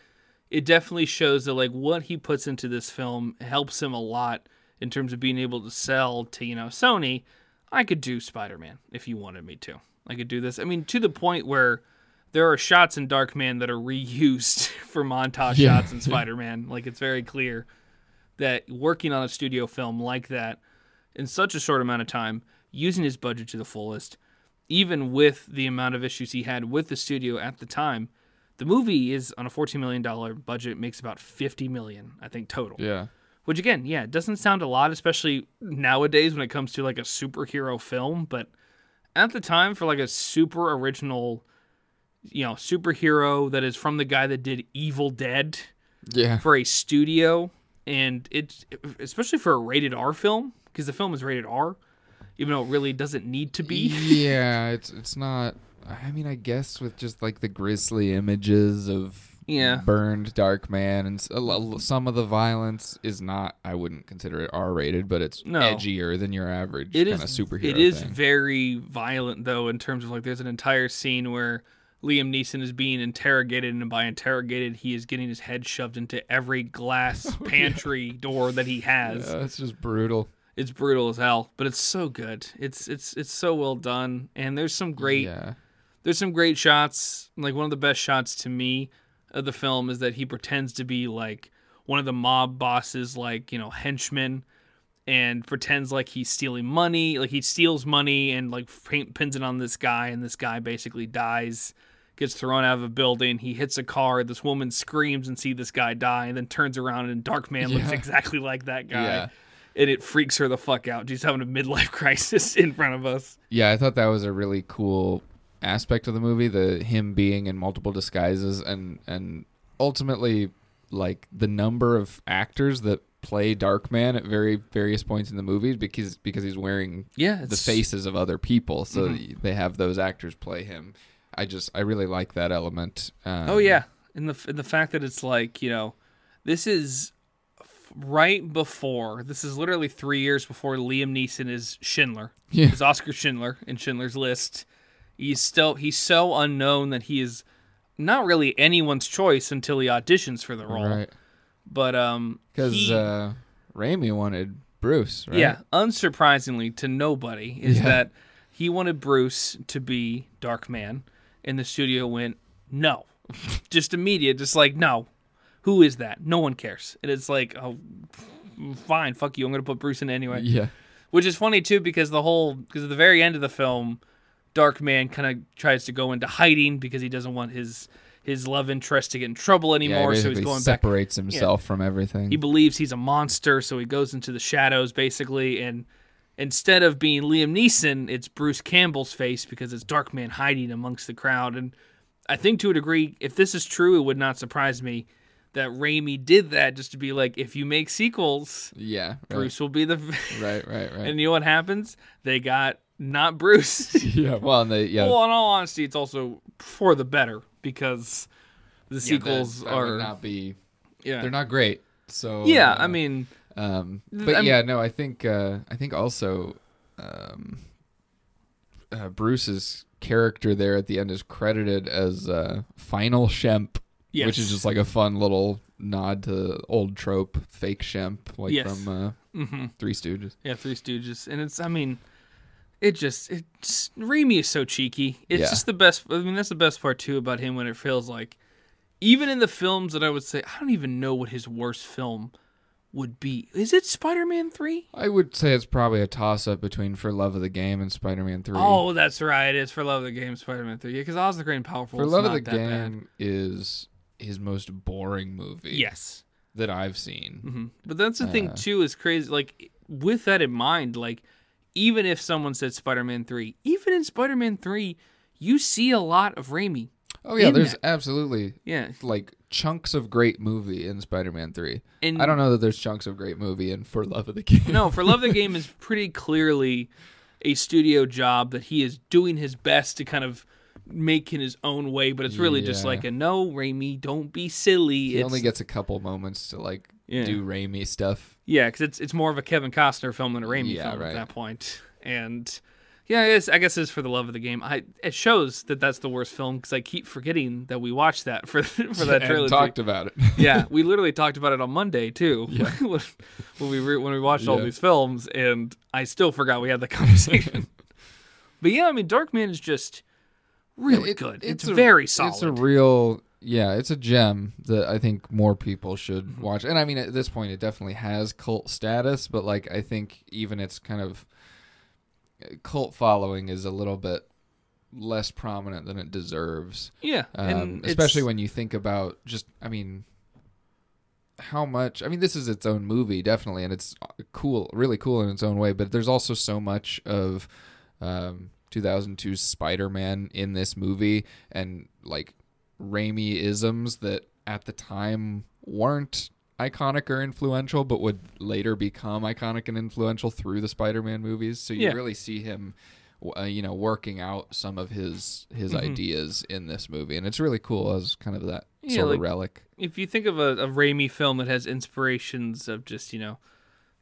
it definitely shows that like what he puts into this film helps him a lot in terms of being able to sell to, you know, Sony, I could do Spider-Man if you wanted me to. I could do this. I mean to the point where there are shots in Dark Man that are reused for montage Yeah. shots in Spider-Man. Like it's very clear that working on a studio film like that in such a short amount of time, using his budget to the fullest, even with the amount of issues he had with the studio at the time, the movie is on a $14 million budget, makes about 50 million, I think, total. Yeah, Which, again, yeah, it doesn't sound a lot, especially nowadays when it comes to like a superhero film. But at the time, for like a super original, you know, superhero that is from the guy that did Evil Dead Yeah. for a studio, and it's especially for a rated R film because the film is rated R, even though it really doesn't need to be. yeah, it's it's not. I mean, I guess with just like the grisly images of Yeah. burned Dark Man and some of the violence is not. I wouldn't consider it R rated, but it's No. edgier than your average kind of superhero. It is thing. very violent though, in terms of like there's an entire scene where Liam Neeson is being interrogated, and by interrogated, he is getting his head shoved into every glass oh, pantry door that he has. Yeah, it's just brutal. It's brutal as hell, but it's so good. It's it's it's so well done, and there's some great Yeah. there's some great shots. Like one of the best shots to me of the film is that he pretends to be like one of the mob bosses, like you know henchmen, and pretends like he's stealing money. Like he steals money and like pins it on this guy, and this guy basically dies, gets thrown out of a building. He hits a car. This woman screams and see this guy die, and then turns around and Dark Man looks exactly like that guy. Yeah. And it freaks her the fuck out. She's having a midlife crisis in front of us. Yeah, I thought that was a really cool aspect of the movie, the him being in multiple disguises and and ultimately like the number of actors that play Darkman at very various points in the movie because because he's wearing Yeah, the faces of other people, so Mhm. they have those actors play him. I just I really like that element. Um, Oh yeah, and the in the fact that it's like you know, this is right before. This is literally three years before Liam Neeson is Schindler. Yeah. Is Oscar Schindler in Schindler's List. He's still he's so unknown that he is not really anyone's choice until he auditions for the role. right But um, because uh, Raimi wanted Bruce. Right? Yeah, unsurprisingly to nobody is Yeah. that he wanted Bruce to be Dark Man, and the studio went no, just immediate, just like no, who is that? No one cares, and it's like oh, fine, fuck you, I'm gonna put Bruce in anyway. yeah, Which is funny too because the whole because at the very end of the film, Dark Man kind of tries to go into hiding because he doesn't want his his love interest to get in trouble yeah. anymore, he so he's going back separates himself from everything. he believes he's a monster, so he goes into the shadows basically. And instead of being Liam Neeson, it's Bruce Campbell's face because it's Dark Man hiding amongst the crowd. And I think to a degree, if this is true, it would not surprise me that Raimi did that just to be like, if you make sequels, yeah, right, Bruce will be the. right, right, right. and you know what happens? They got not Bruce. yeah, well, and they yeah. well, in all honesty, it's also for the better because the yeah, sequels that- that are not be. yeah They're not great. So yeah. uh, I mean. Um, but I'm- yeah, no, I think uh, I think also um, uh, Bruce's character there at the end is credited as uh, Final Shemp, Yes. which is just like a fun little nod to old trope, fake Shemp, like Yes. from uh, hmm Three Stooges. Yeah, Three Stooges, and it's I mean, it just it's Raimi is so cheeky. It's Yeah. just the best. I mean, that's the best part too about him when it feels like, even in the films that I would say I don't even know what his worst film would be. Is it Spider Man Three? I would say it's probably a toss up between For Love of the Game and Spider Man Three. Oh, that's right. It's for Love of the Game, Spider Man Three. Yeah, because Oz the Great and Powerful. For Love of the that bad. Game is his most boring movie Yes. that I've seen. hmm But that's the thing Uh, too is crazy. Like with that in mind, like even if someone said Spider Man Three, even in Spider Man Three, you see a lot of Raimi. Oh yeah, there's that. absolutely Yeah, like chunks of great movie in Spider-Man 3. and I don't know that there's chunks of great movie in For Love of the Game. no, for Love of the Game is pretty clearly a studio job that he is doing his best to kind of make in his own way, but it's really just like a no, Raimi, don't be silly. he it's, only gets a couple moments to like Yeah. do Raimi stuff. yeah, because it's it's more of a Kevin Costner film than a Raimi Yeah, film right. at that point. and. Yeah, it's, I guess it's for the love of the game. I it shows that that's the worst film because I keep forgetting that we watched that for for that and talked about it. yeah, we literally talked about it on Monday too. Yeah. when when we re- when we watched all these films, and I still forgot we had the conversation. but yeah, I mean, Darkman is just really It- good. It's, a- very solid. It's a real yeah, it's a gem that I think more people should Mm-hmm. watch. And I mean at this point it definitely has cult status, but like I think even its kind of cult following is a little bit less prominent than it deserves. yeah, um, and especially when you think about just i mean how much i mean this is its own movie definitely and it's cool really cool in its own way but there's also so much of um, 2002's spider-man in this movie and like Raimi isms that at the time weren't iconic or influential, but would later become iconic and influential through the Spider-Man movies. So you Yeah. really see him, uh, you know, working out some of his his Mhm. ideas in this movie, and it's really cool as kind of that Yeah, sort like- of relic. if you think of a, a Raimi film that has inspirations of just you know,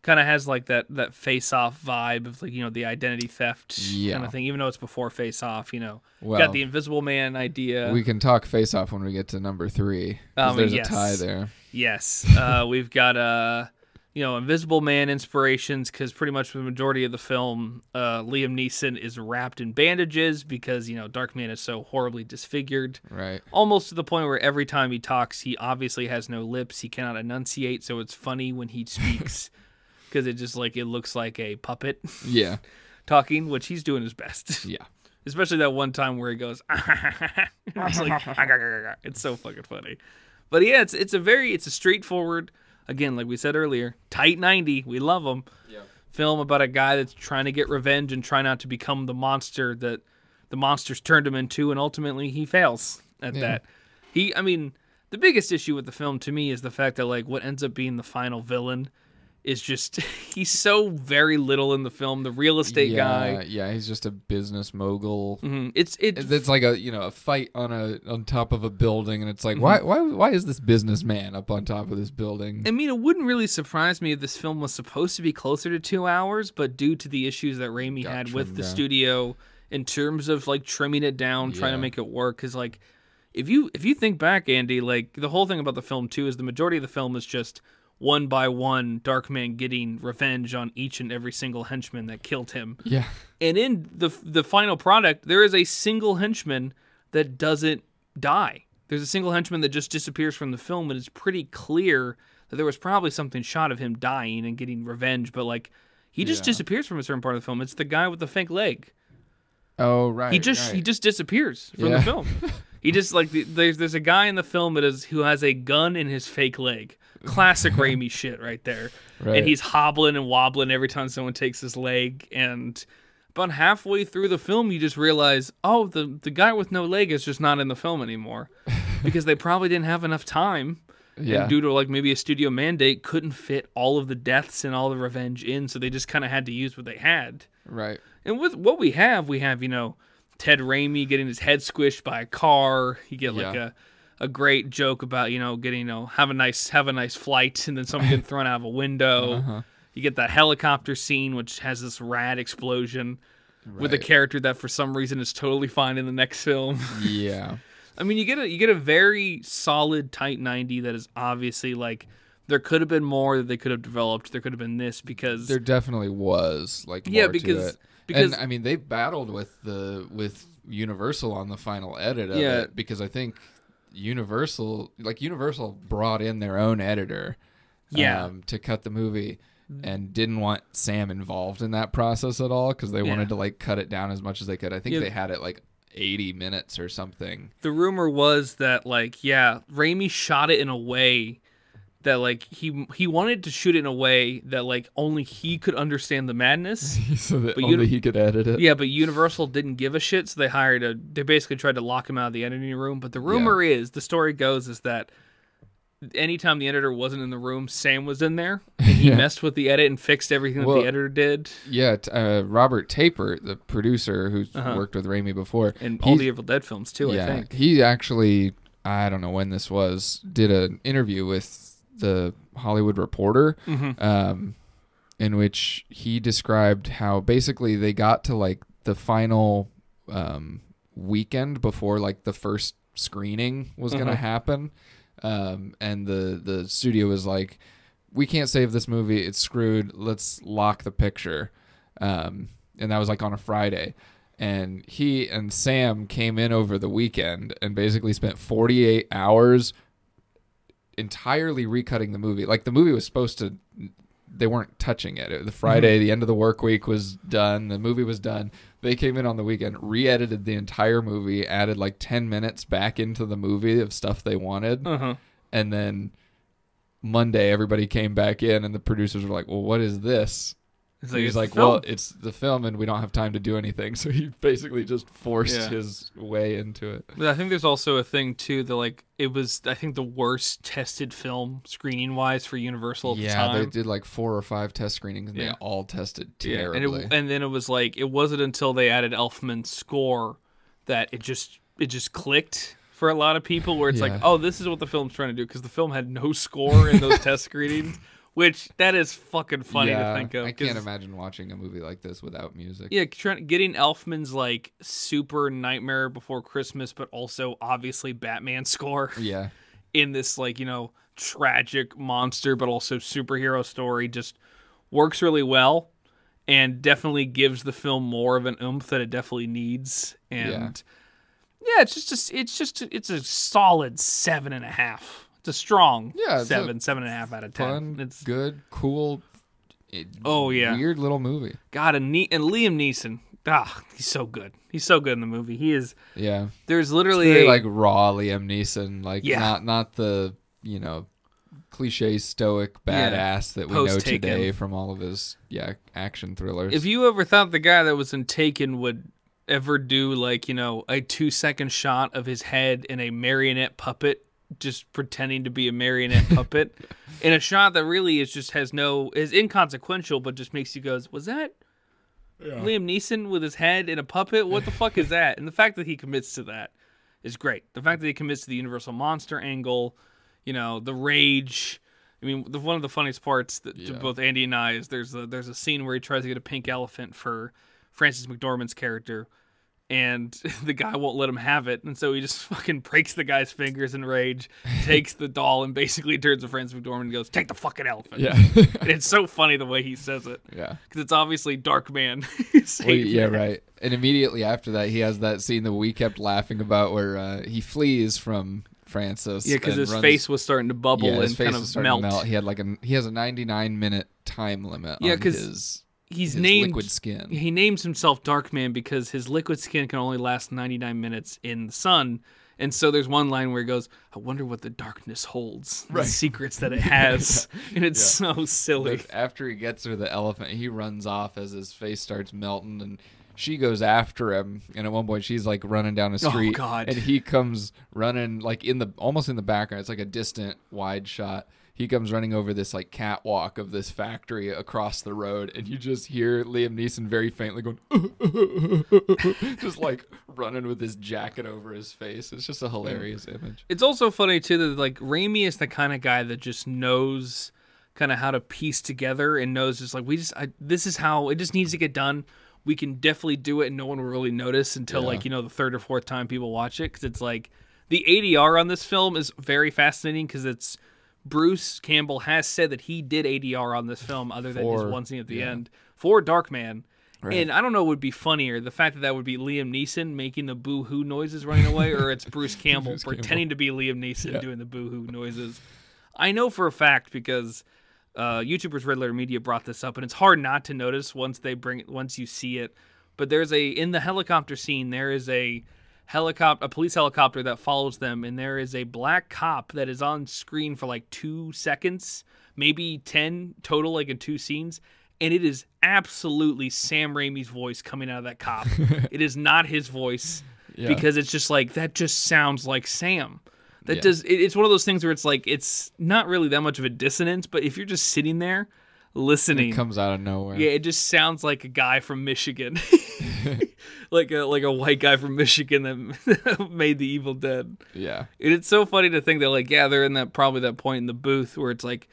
kind of has like that that face off vibe of like you know the identity theft kind of thing. Even though it's before face off, you know, Well, got the Invisible Man idea. we can talk face off when we get to number three Um, there's yes. a tie there. Yes, uh, we've got uh, you know Invisible Man inspirations because pretty much the majority of the film, uh, Liam Neeson is wrapped in bandages because you know Dark Man is so horribly disfigured, Right. almost to the point where every time he talks, he obviously has no lips. He cannot enunciate, so it's funny when he speaks because it just like it looks like a puppet Yeah. talking, which he's doing his best. Yeah. Especially that one time where he goes, it's like it's so fucking funny. But yeah, it's it's a very it's a straightforward again, like we said earlier, tight ninety. We love them. Yeah. Film about a guy that's trying to get revenge and try not to become the monster that the monsters turned him into, and ultimately he fails at Yeah. that. He, I mean, the biggest issue with the film to me is the fact that like what ends up being the final villain is just he's so very little in the film. The real estate yeah, guy. Yeah, he's just a business mogul. Mhm. It's it's It's like a you know a fight on a on top of a building, and it's like why why why is this businessman up on top of this building? I mean, it wouldn't really surprise me if this film was supposed to be closer to two hours, but due to the issues that Raimi Got had with the down. studio in terms of like trimming it down, trying to make it work, because like if you if you think back, Andy, like the whole thing about the film too is the majority of the film is just one by one Darkman getting revenge on each and every single henchman that killed him. yeah, And in the the final product, there is a single henchman that doesn't die. There's a single henchman that just disappears from the film, and it's pretty clear that there was probably something shot of him dying and getting revenge, but like he just Yeah. disappears from a certain part of the film. It's the guy with the fake leg. oh right, He just he just disappears from the film. he just like there's there's a guy in the film that is who has a gun in his fake leg. Classic Raimi shit right there. Right. And he's hobbling and wobbling every time someone takes his leg. And about halfway through the film, you just realize, oh, the the guy with no leg is just not in the film anymore because they probably didn't have enough time. yeah, And due to like maybe a studio mandate, couldn't fit all of the deaths and all the revenge in, so they just kind of had to use what they had. right, And with what we have, we have, you know, Ted Raimi getting his head squished by a car. You get like Yeah. a a great joke about, you know, getting, you know, have a nice have a nice flight and then someone getting thrown out of a window. Uh-huh. You get that helicopter scene which has this rad explosion with a character that for some reason is totally fine in the next film. yeah, I mean, you get a you get a very solid tight 90 that is obviously like there could have been more that they could have developed. There could have been this because there definitely was like yeah, because because and I mean they battled with the with Universal on the final edit of Yeah. it because I think Universal like Universal brought in their own editor Yeah. um, to cut the movie and didn't want Sam involved in that process at all because they Yeah. wanted to like cut it down as much as they could. I think Yeah. they had it like 80 minutes or something. the rumor was that like yeah, Raimi shot it in a way that like he he wanted to shoot it in a way that like only he could understand the madness. so that But only Uni- he could edit it. yeah, but Universal didn't give a shit, so they hired a. They basically tried to lock him out of the editing room. But the rumor is, the story goes, is that anytime the editor wasn't in the room, Sam was in there, and he Yeah. messed with the edit and fixed everything that the editor did, Yeah, uh, Robert Tapert, the producer who's Uh-huh. worked with Raimi before, and all the Evil Dead films too. yeah, I think. he actually, I don't know when this was, did an interview with the Hollywood Reporter, Mhm. um, in which he described how basically they got to like the final um, weekend before like the first screening was going to happen, um, and the the studio was like, "We can't save this movie; it's screwed. Let's lock the picture," um, and that was like on a Friday. And he and Sam came in over the weekend and basically spent 48 hours entirely recutting the movie. Like the movie was supposed to they weren't touching it. it The Friday, the end of the work week was done. The movie was done. They came in on the weekend, re-edited the entire movie, added like 10 minutes back into the movie of stuff they wanted, Uh huh. and then Monday everybody came back in and the producers were like, "Well, what is this?" He's like, well, it's the film, and we don't have time to do anything. So he basically just forced Yeah. his way into it. But I think there's also a thing too that like it was I think the worst tested film screening wise for Universal at the Yeah, time. they did like four or five test screenings, and Yeah. they all tested Yeah, terribly. and it, and then it was like it wasn't until they added Elfman's score that it just it just clicked for a lot of people where it's Yeah. like oh this is what the film's trying to do because the film had no score in those test screenings which that is fucking funny yeah, to think of I can't imagine watching a movie like this without music. yeah trying, getting Elfman's like super Nightmare Before Christmas but also obviously Batman score Yeah, in this like you know tragic monster but also superhero story just works really well and definitely gives the film more of an oomph that it definitely needs. And yeah, it's just a, it's just a, it's a solid seven and a half it's a strong Yeah, it's a seven seven and a half out of ten fun, it's good, cool. it- Oh, yeah. weird little movie. god and, ne- and liam neeson ah he's so good he's so good in the movie he is Yeah, there's literally very a, like raw Liam Neeson, like Yeah. not not the you know cliche stoic Yeah. badass that we know Post-Taken. today from all of his yeah action thrillers. If you ever thought the guy that was in Taken would ever do like, you know, a two second shot of his head in a marionette puppet, just pretending to be a marionette puppet, in a shot that really is just has no is inconsequential, but just makes you goes, was that Liam Neeson with his head in a puppet? What the fuck is that? And the fact that he commits to that is great. The fact that he commits to the Universal Monster angle, you know, the rage. I mean, the, one of the funniest parts that, to both Andy and I is there's a, there's a scene where he tries to get a pink elephant for Frances McDormand's character, and the guy won't let him have it, and so he just fucking breaks the guy's fingers in rage, takes the doll, and basically turns to Frances McDormand and goes, "Take the fucking elephant." yeah, and it's so funny the way he says it yeah. because it's obviously Dark Man. Well, yeah, right. And immediately after that, he has that scene that we kept laughing about, where uh, he flees from Frances. Yeah, because his runs- face was starting to bubble yeah, and kind of starting melt. He had like a he has a 99 minute time limit. Yeah, on 'cause his, He's his named liquid skin. He names himself Darkman because his liquid skin can only last 99 minutes in the sun. And so there's one line where he goes, I wonder what the darkness holds, the secrets that it has. And it's so silly. But after he gets her the elephant, he runs off as his face starts melting and she goes after him and at one point she's like running down a Oh, street God. and he comes running like in the almost in the background it's like a distant wide shot he comes running over this like catwalk of this factory across the road and you just hear Liam Neeson very faintly going just like running with his jacket over his face it's just a hilarious image It's also funny, too, that like Raimi is the kind of guy that just knows kind of how to piece together and knows just like, we just, I, this is how it just needs to get done. We can definitely do it and no one will really notice until Yeah. like, you know, the third or fourth time people watch it. Cause it's like the ADR on this film is very fascinating because it's Bruce Campbell has said that he did ADR on this film other than his For- one scene at the yeah. end for Darkman. Right. And I don't know what would be funnier, the fact that that would be Liam Neeson making the boo hoo noises running away, or it's Bruce Campbell Bruce Campbell. pretending to be Liam Neeson Yeah. doing the boo hoo noises. I know for a fact because uh, YouTubers Red Letter Media brought this up, and it's hard not to notice once they bring it, once you see it. But there's a in the helicopter scene, there is a helicopter, a police helicopter that follows them, and there is a black cop that is on screen for like two seconds, maybe ten total, like in two scenes. And it is absolutely Sam Raimi's voice coming out of that cop. it is not his voice Yeah. because it's just like that. Just sounds like Sam. That Yeah. does. It, it's one of those things where it's like it's not really that much of a dissonance, but if you're just sitting there listening, it comes out of nowhere yeah, it just sounds like a guy from Michigan, like a like a white guy from Michigan that made the Evil Dead. yeah And it's so funny to think that like yeah, they're in that probably that point in the booth where it's like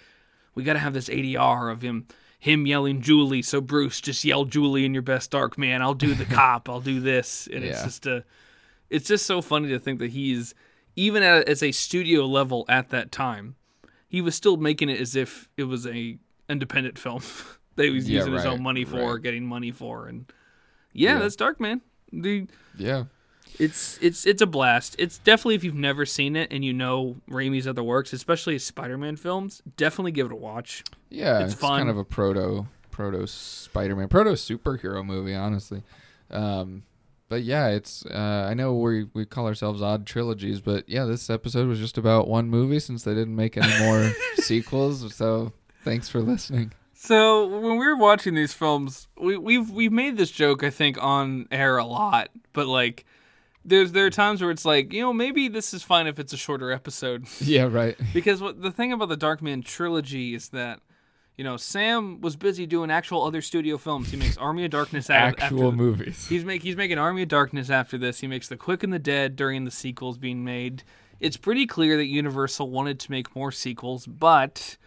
we got to have this ADR of him him yelling Julie. So Bruce, just yell Julie in your best dark man. I'll do the cop. I'll do this. And it's just a, it's just so funny to think that he's even at as a studio level at that time, he was still making it as if it was a independent film that he was Yeah, using his own money for, right. getting money for, and yeah, Yeah. that's Dark Man. The yeah it's it's it's a blast. It's definitely if you've never seen it and you know Raimi's other works, especially his Spider-Man films, definitely give it a watch. Yeah, It's it's, fun. kind of a proto proto Spider-Man, proto superhero movie, honestly. Um, but yeah, it's uh, I know we we call ourselves odd trilogies, but yeah, this episode was just about one movie since they didn't make any more sequels. So thanks for listening. So when we were watching these films, we, we've we've made this joke I think on air a lot, but like there's there are times where it's like you know maybe this is fine if it's a shorter episode Yeah, right. because what the thing about the Darkman trilogy is that you know Sam was busy doing actual other studio films. He makes Army of Darkness Actual after movies. He's make he's making Army of Darkness after this. He makes The Quick and the Dead during the sequels being made. It's pretty clear that Universal wanted to make more sequels, but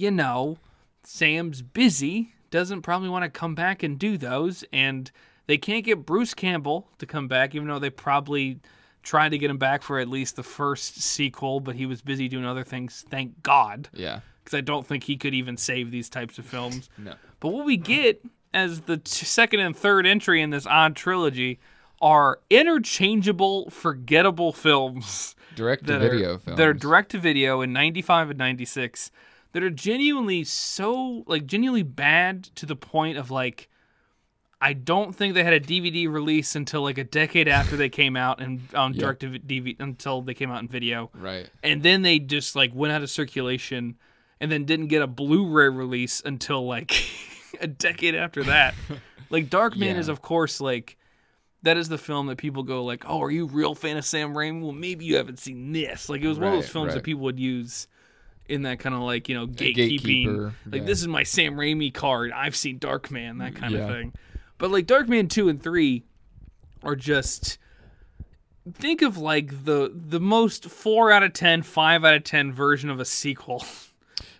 you know, Sam's busy, doesn't probably want to come back and do those, and they can't get Bruce Campbell to come back, even though they probably tried to get him back for at least the first sequel, but he was busy doing other things. Thank God, Yeah. because I don't think he could even save these types of films. No. But what we get as the t- second and third entry in this odd trilogy are interchangeable, forgettable films Direct to video films. that are direct to video in 95 and 96 that are genuinely so like genuinely bad to the point of like I don't think they had a DVD release until like a decade after they came out and on Yeah. direct DVD until they came out in video Right. and then they just like went out of circulation and then didn't get a Blu-ray release until like a decade after that. like Darkman Yeah. is of course like that is the film that people go like, "Oh, are you a real fan of Sam Raimi? Well, maybe you haven't seen this." Like it was one of those Right, films that people would use in that kind of like, you know, gatekeeping. Like yeah. this is my Sam Raimi card. I've seen Darkman, that kind Yeah. of thing. But like Darkman 2 and 3 are just think of like the the most 4 out of 10, 5 out of 10 version of a sequel.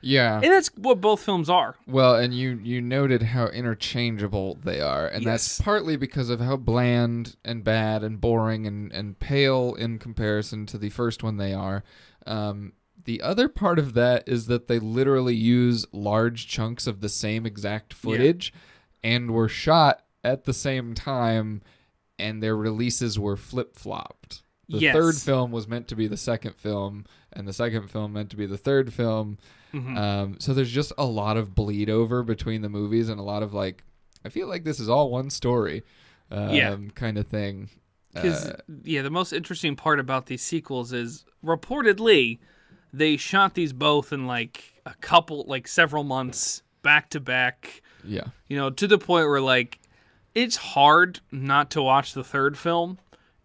Yeah. and that's what both films are. Well, and you you noted how interchangeable they are, and Yes. that's partly because of how bland and bad and boring and, and pale in comparison to the first one they are. Um, the other part of that is that they literally use large chunks of the same exact footage and were shot at the same time, and their releases were flip flopped. The Yes. third film was meant to be the second film, and the second film meant to be the third film. Mhm. Um, so there's just a lot of bleed over between the movies and a lot of like, I feel like this is all one story, um, Yeah. kind of thing. Because Uh, yeah, the most interesting part about these sequels is reportedly they shot these both in like a couple, like several months back to back. yeah, You know, to the point where like it's hard not to watch the third film.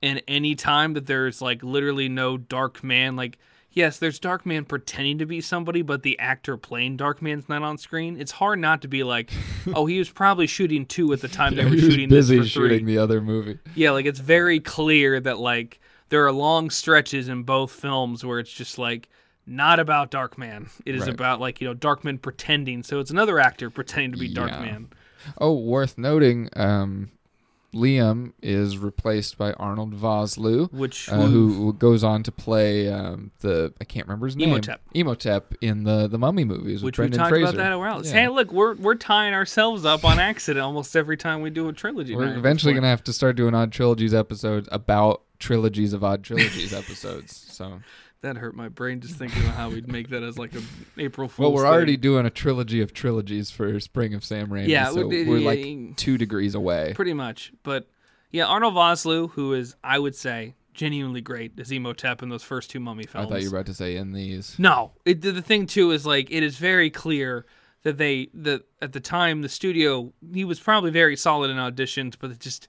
And any time that there's like literally no Dark Man, like yes, there's Dark Man pretending to be somebody, but the actor playing Dark Man's not on screen. It's hard not to be like, oh, he was probably shooting two at the time they were he was shooting busy this for three. shooting the other movie. Yeah, like it's very clear that like there are long stretches in both films where it's just like not about Darkman. It is Right. about like, you know, Darkman pretending. So it's another actor pretending to be Yeah. Darkman. Oh, worth noting, um, Liam is replaced by Arnold Vosloo. Which Uh, who goes on to play um, the I can't remember his name Imhotep. Imhotep in the the Mummy movies which we talked Fraser. about that a while. Yeah. Hey, look, we're we're tying ourselves up on accident almost every time we do a trilogy. We're eventually gonna have to start doing odd trilogies episodes about trilogies of odd trilogies episodes. So That hurt my brain just thinking about how we'd make that as like a April Fool's. well, we're thing. already doing a trilogy of trilogies for Spring of Sam Raimi. Yeah, so we- we're like yeah. two degrees away. pretty much. But yeah, Arnold Vosloo, who is I would say genuinely great as Imhotep in those first two Mummy films. I thought you were about to say in these. No, it, the the thing too is like it is very clear that they that at the time the studio he was probably very solid in auditions, but it just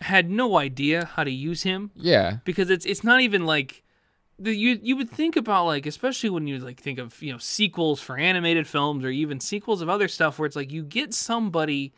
had no idea how to use him Yeah, because it's it's not even like the, you you would think about like especially when you like think of you know sequels for animated films or even sequels of other stuff where it's like you get somebody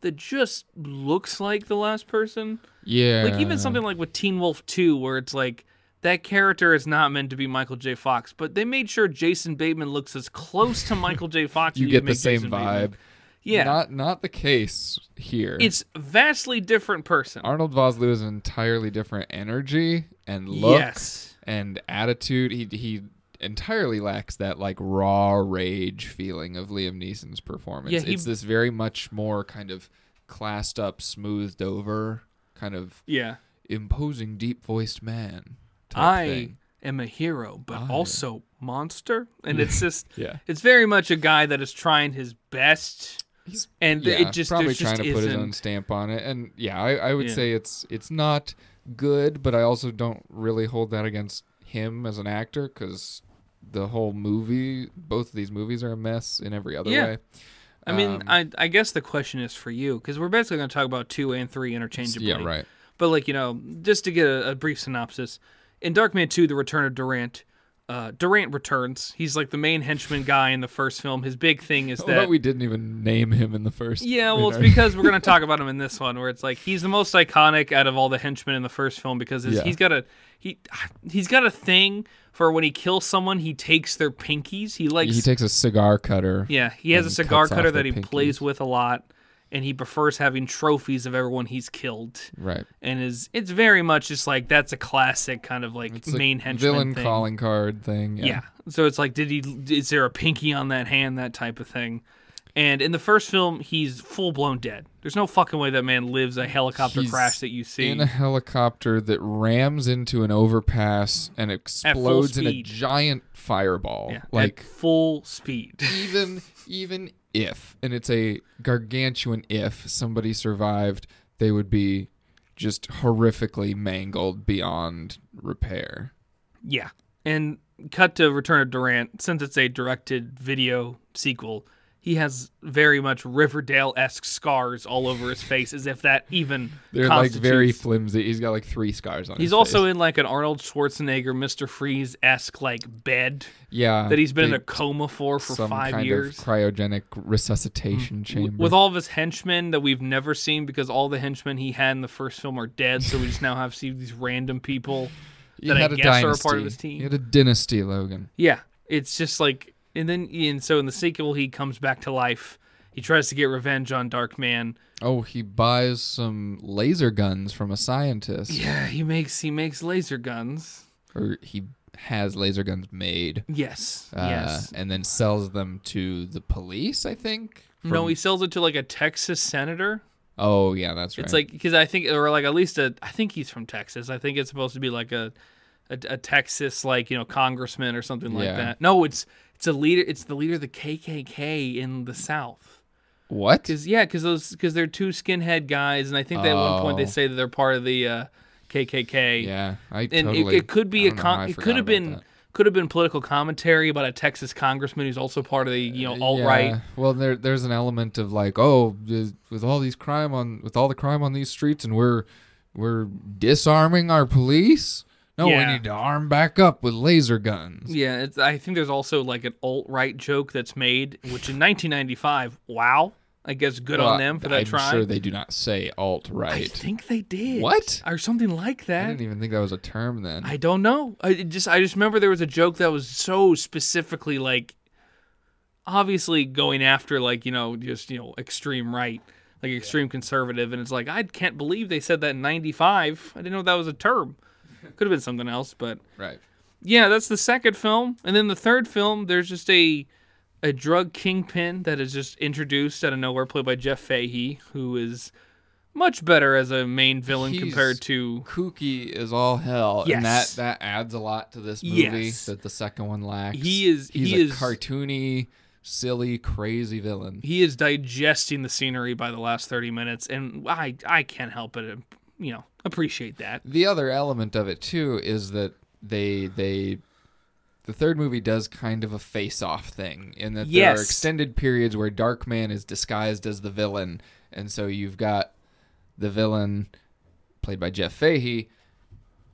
that just looks like the last person yeah. like even something like with Teen Wolf 2 where it's like that character is not meant to be Michael J. Fox, but they made sure Jason Bateman looks as close to Michael J. Fox. you as get the same Jason vibe. Bateman. Yeah, Not not the case here. it's vastly different person. Arnold Vosloo is an entirely different energy and look yes, and attitude. He he entirely lacks that like raw rage feeling of Liam Neeson's performance. Yeah, he- it's this very much more kind of classed up, smoothed over, kind of yeah. imposing, deep voiced man. Type I thing. am a hero, but I- also monster, and it's just yeah, it's very much a guy that is trying his best, he's and yeah, it just probably trying just to put his isn't- own stamp on it. And yeah, I, I would Yeah. say it's it's not good, but I also don't really hold that against him as an actor because the whole movie, both of these movies are a mess in every other Yeah. way. I mean, Um, I I guess the question is for you because we're basically going to talk about two and three interchangeably. Yeah, right. But like you know, just to get a, a brief synopsis, in Darkman Two: The Return of Durant, uh, Durant returns. He's like the main henchman guy in the first film. His big thing is that we didn't even name him in the first. yeah, well, it's because we're gonna talk about him in this one, where it's like he's the most iconic out of all the henchmen in the first film because his, Yeah. he's got a he he's got a thing for when he kills someone, he takes their pinkies. He likes he takes a cigar cutter. yeah, he has a cigar cutter that he pinkies. plays with a lot, and he prefers having trophies of everyone he's killed. Right. And is it's very much just like that's a classic kind of like It's main henchman villain thing. calling card thing. Yeah. Yeah. So it's like, did he? Is there a pinky on that hand? That type of thing. And in the first film, he's full blown dead. There's no fucking way that man lives a helicopter He's crash that you see. In a helicopter that rams into an overpass and explodes in a giant fireball. yeah, Like at full speed. even even if and it's a gargantuan if somebody survived, they would be just horrifically mangled beyond repair. yeah. And cut to Return of Durant. Since it's a directed video sequel, he has very much Riverdale esque scars all over his face, as if that even They're like very flimsy. He's got like three scars on his He's also face. in like an Arnold Schwarzenegger, Mr. Freeze esque like bed yeah that he's been in a coma for for some five kind years. of cryogenic resuscitation mm. chamber. with all of his henchmen that we've never seen because all the henchmen he had in the first film are dead, so we just now have seen these random people. he that I guess are a part of his team. He had a dynasty, Logan. Yeah, it's just like, and then and so in the sequel he comes back to life. He tries to get revenge on Darkman. Oh, he buys some laser guns from a scientist. Yeah, he makes he makes laser guns. Or he has laser guns made. Yes, Uh, yes. And then sells them to the police, I think. no, he sells it to like a Texas senator. Oh, yeah, that's right. It's like because I think, or like at least a, I think he's from Texas. I think it's supposed to be like a, a, a Texas like you know congressman or something like Yeah. that. No, it's it's a leader. It's the leader of the KKK in the South. what? Because yeah, because those because they're two skinhead guys, and I think that at one point they Oh. say that they're part of the uh, KKK. Yeah, I and totally. it, it could be a don't know how con- it could have been that. could have been political commentary about a Texas congressman who's also part of the you know alt right. Yeah. Well, there there's an element of like, oh, with all these crime on with all the crime on these streets, and we're we're disarming our police. No, Yeah. we need to arm back up with laser guns. Yeah, it's, I think there's also like an alt right joke that's made, which in 1995, wow, I guess good Well, on them for that I'm try. sure they do not say alt right. I think they did. What? Or something like that. I didn't even think that was a term then. I don't know. I just I just remember there was a joke that was so specifically like obviously going after like, you know, just, you know, extreme right, like extreme conservative and it's like I can't believe they said that in 95. I didn't know that was a term. Could have been something else, but right. yeah, that's the second film. And then the third film, there's just a a drug kingpin that is just introduced out of nowhere, played by Jeff Fahey, who is much better as a main villain He's- compared to Kooky is all hell, and that that adds a lot to this movie Yes. that the second one lacks. He is- he's he a is- cartoony, silly, crazy villain. he is digesting the scenery by the last 30 minutes and I I can't help it. you know appreciate that. The other element of it too is that they they the third movie does kind of a face-off thing in that there are extended periods where Darkman is disguised as the villain, and so you've got the villain played by Jeff Fahey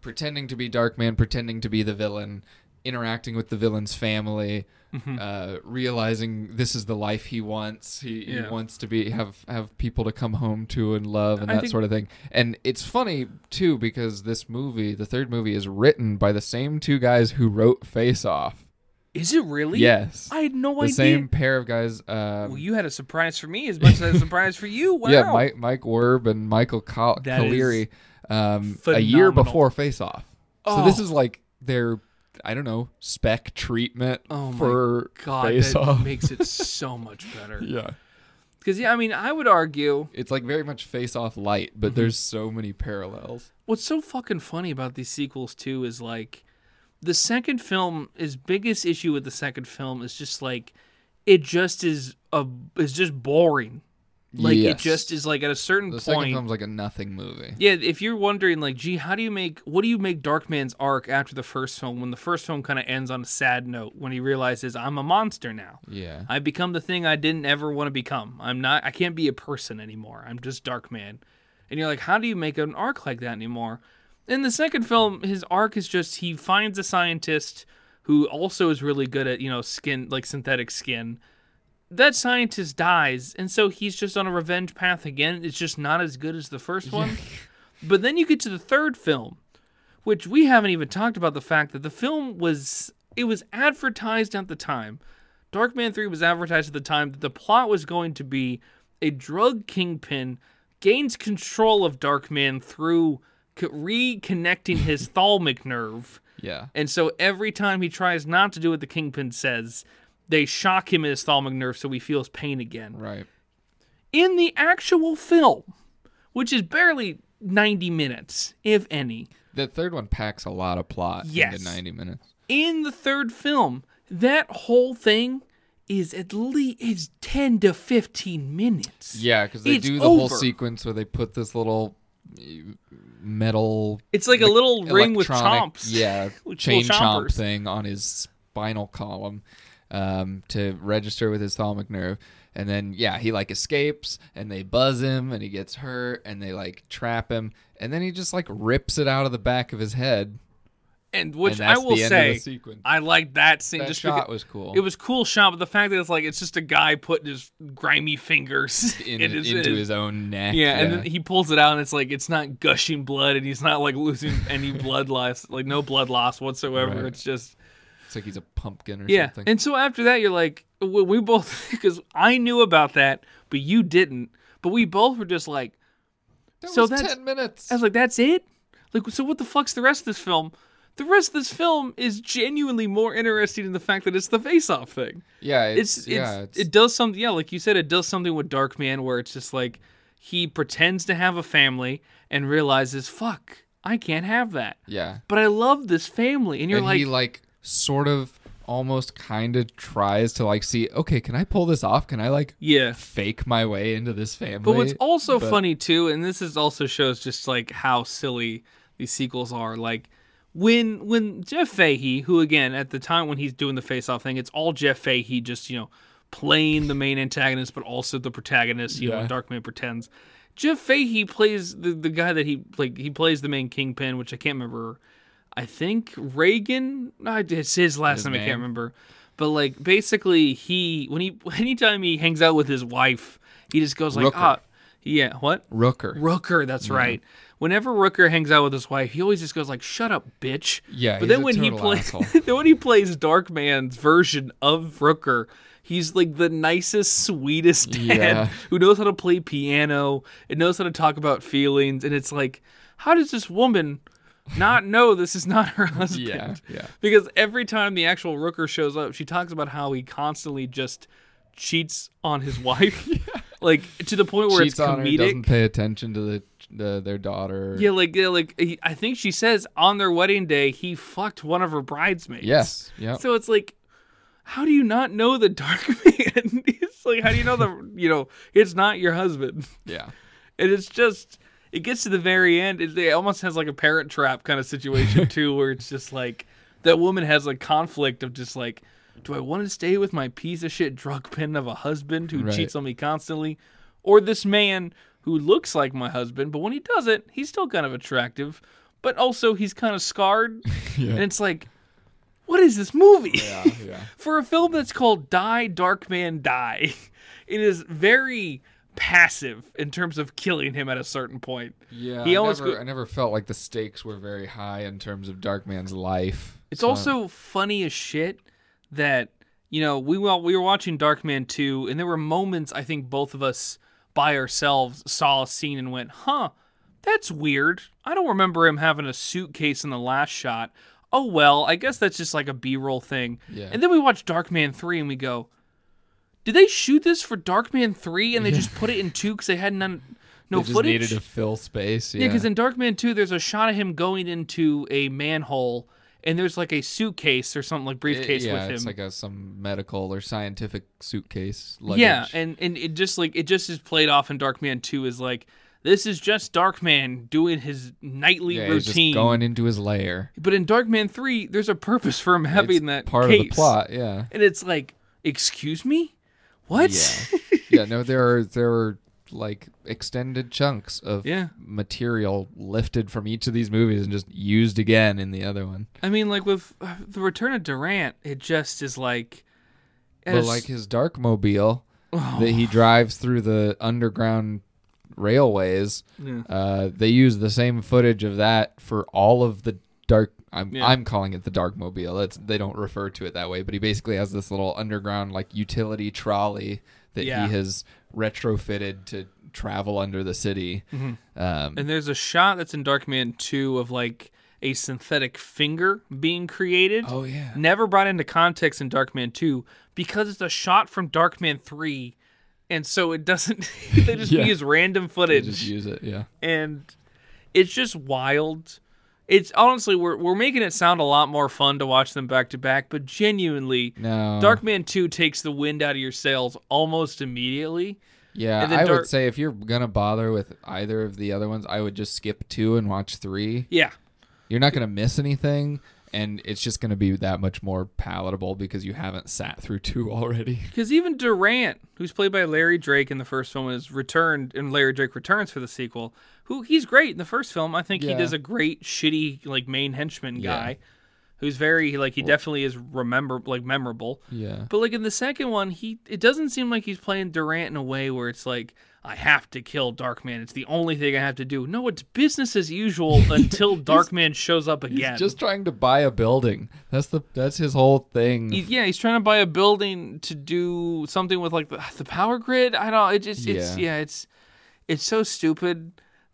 pretending to be Darkman, pretending to be the villain, interacting with the villain's family, Mm-hmm. uh, realizing this is the life he wants. He, Yeah. he wants to be have have people to come home to and love and I that think- sort of thing. And it's funny too because this movie, the third movie, is written by the same two guys who wrote Face Off. Is it really? Yes, I had no the idea. same pair of guys. Um, Well, you had a surprise for me as much as a surprise for you. Wow. Yeah, Mike Mike Werb and Michael Col- um, a year before Face Off. So this Oh. is like their I don't know spec treatment Oh for God, Face that Off. makes it so much better. yeah. Because yeah, I mean, I would argue It's like very much face off light, but Mm-hmm. there's so many parallels. what's so fucking funny about these sequels too is like the second film. His biggest issue with the second film is just like it just is a is just boring. Like Yes. it just is like at a certain point. The second film's like a nothing movie. Yeah, if you're wondering, like, gee, how do you make what do you make Darkman's arc after the first film when the first film kind of ends on a sad note when he realizes I'm a monster now. Yeah. I've become the thing I didn't ever want to become. I'm not. I can't be a person anymore. I'm just Darkman. And you're like, how do you make an arc like that anymore? In the second film, his arc is just he finds a scientist who also is really good at you know skin like synthetic skin. That scientist dies, and so he's just on a revenge path again. It's just not as good as the first one. But then you get to the third film, which we haven't even talked about the fact that the film was it was advertised at the time. Darkman 3 was advertised at the time that the plot was going to be a drug kingpin gains control of Darkman through co- reconnecting his thalamic nerve. Yeah. And so every time he tries not to do what the kingpin says, they shock him in his thalamic nerve so he feels pain again. Right. In the actual film, which is barely 90 minutes, if any, The third one packs a lot of plot Yes. into 90 minutes. in the third film, that whole thing is at least is 10 to 15 minutes. Yeah, because they It's do the whole sequence where they put this little uh, metal It's like a little ring with chomps. Yeah, chain chomp thing on his spinal column um, to register with his thalamic nerve. And then yeah, he like escapes and they buzz him and he gets hurt and they like trap him and then he just like rips it out of the back of his head. And which and I will say, of the sequence. I like that scene. that just shot was cool. it was cool shot, but the fact that it's like it's just a guy putting his grimy fingers in, into in- his own neck. Yeah, and then he pulls it out, and it's like it's not gushing blood, and he's not like losing any blood loss, like no blood loss whatsoever. Right. It's just it's like he's a pumpkin or yeah. something. And so after that, you're like, we, we both because I knew about that, but you didn't. But we both were just like, that so was that's- 10 minutes. I was like, that's it. Like, so what the fuck's the rest of this film? The rest of this film is genuinely more interesting in the fact that it's the face-off thing. yeah, it's, it's, it's, yeah, it's, it does something yeah like you said it does something with darkman where it's just like he pretends to have a family and realizes fuck i can't have that yeah. but i love this family and you're and like he like sort of almost kind of tries to like see okay can i pull this off? Can i like yeah. fake my way into this family? But what's also But- funny too and this is also shows just like how silly these sequels are like when when jeff fahey who again at the time when he's doing the face off thing it's all jeff fahey just you know playing the main antagonist but also the protagonist you know Yeah. darkman pretends. Jeff fahey plays the, the guy that he like he plays the main kingpin which i can't remember i think reagan it's his last His name i can't remember but like basically he when he anytime he hangs out with his wife he just goes like Rooker. ah yeah what rooker Rooker, that's right. Whenever Rooker hangs out with his wife, he always just goes like, "Shut up, bitch." Yeah, But he's then a when he plays, then when he plays Darkman's version of Rooker, he's like the nicest, sweetest dad Yeah. who knows how to play piano and knows how to talk about feelings. And it's like, how does this woman not know this is not her husband? yeah yeah Because every time the actual Rooker shows up, she talks about how he constantly just cheats on his wife, like to the point where cheats it's on her comedic. doesn't pay attention to the, the their daughter Yeah, like yeah, like he, I think she says on their wedding day he fucked one of her bridesmaids. yes yeah So it's like, how do you not know the dark man? it's like, how do you know the you know it's not your husband? yeah And it's just it gets to the very end. It, it almost has like a parent trap kind of situation too, where it's just like that woman has a conflict of just like, do I want to stay with my piece of shit drug pen of a husband who Right. cheats on me constantly, or this man who looks like my husband, but when he does it, he's still kind of attractive, but also he's kind of scarred, yeah and it's like, what is this movie? yeah yeah for a film that's called Die Dark Man Die, it is very passive in terms of killing him at a certain point. yeah He I almost never, go- I never felt like the stakes were very high in terms of Darkman's life It's So- also funny as shit that you know we well we were watching Darkman 2 and there were moments I think both of us by ourselves saw a scene and went, "Huh, that's weird. I don't remember him having a suitcase in the last shot." Oh well, I guess that's just like a B-roll thing. Yeah. And then we watch Darkman 3 and we go, "Did they shoot this for Darkman 3 and they just put it in 2 cuz they had none no they just footage?" needed to fill space Yeah, because in Darkman 2, there's a shot of him going into a manhole, and there's like a suitcase or something like briefcase It- yeah, with him. it's like a some medical or scientific suitcase. Luggage. Yeah, and and it just like it just is played off in Darkman Two is like this is just Darkman doing his nightly yeah, he's routine. just going into his lair. But in Darkman Three, there's a purpose for him having It's that part case. of the plot. Yeah. and it's like, excuse me, what? Yeah. yeah, no, there are there are like extended chunks of Yeah. material lifted from each of these movies and just used again in the other one. I mean, like with uh, the Return of Durant, it just is like, But as- like his dark mobile Oh. that he drives through the underground railways, Yeah. uh, they use the same footage of that for all of the dark. I'm Yeah. I'm calling it the dark mobile. It's, they don't refer to it that way, but he basically has this little underground like utility trolley that Yeah. he has retrofitted to travel under the city. Um, And there's a shot that's in Darkman 2 of like a synthetic finger being created. oh yeah, Never brought into context in Darkman 2 because it's a shot from Darkman 3. And so it doesn't, they just Yeah. use random they footage. just use it. Yeah. and it's just wild. It's honestly, we're, we're making it sound a lot more fun to watch them back to back, but genuinely, No. Darkman 2 takes the wind out of your sails almost immediately. Yeah, I Dark- would say if you're gonna bother with either of the other ones, I would just skip two and watch three. Yeah. You're not gonna miss anything, and it's just gonna be that much more palatable because you haven't sat through two already. Because even Durant, who's played by Larry Drake in the first film, is returned, and Larry Drake returns for the sequel. Who he's great in the first film. I think he does a great shitty like main henchman Yeah. guy, who's very like he definitely is remember like memorable. Yeah. But like in the second one, he it doesn't seem like he's playing Durant in a way where it's like I have to kill Darkman. It's the only thing I have to do. No, it's business as usual until Darkman shows up again. He's just trying to buy a building. That's the that's his whole thing. He- yeah, he's trying to buy a building to do something with like the, the power grid. I don't. It just it's Yeah. yeah, it's it's so stupid.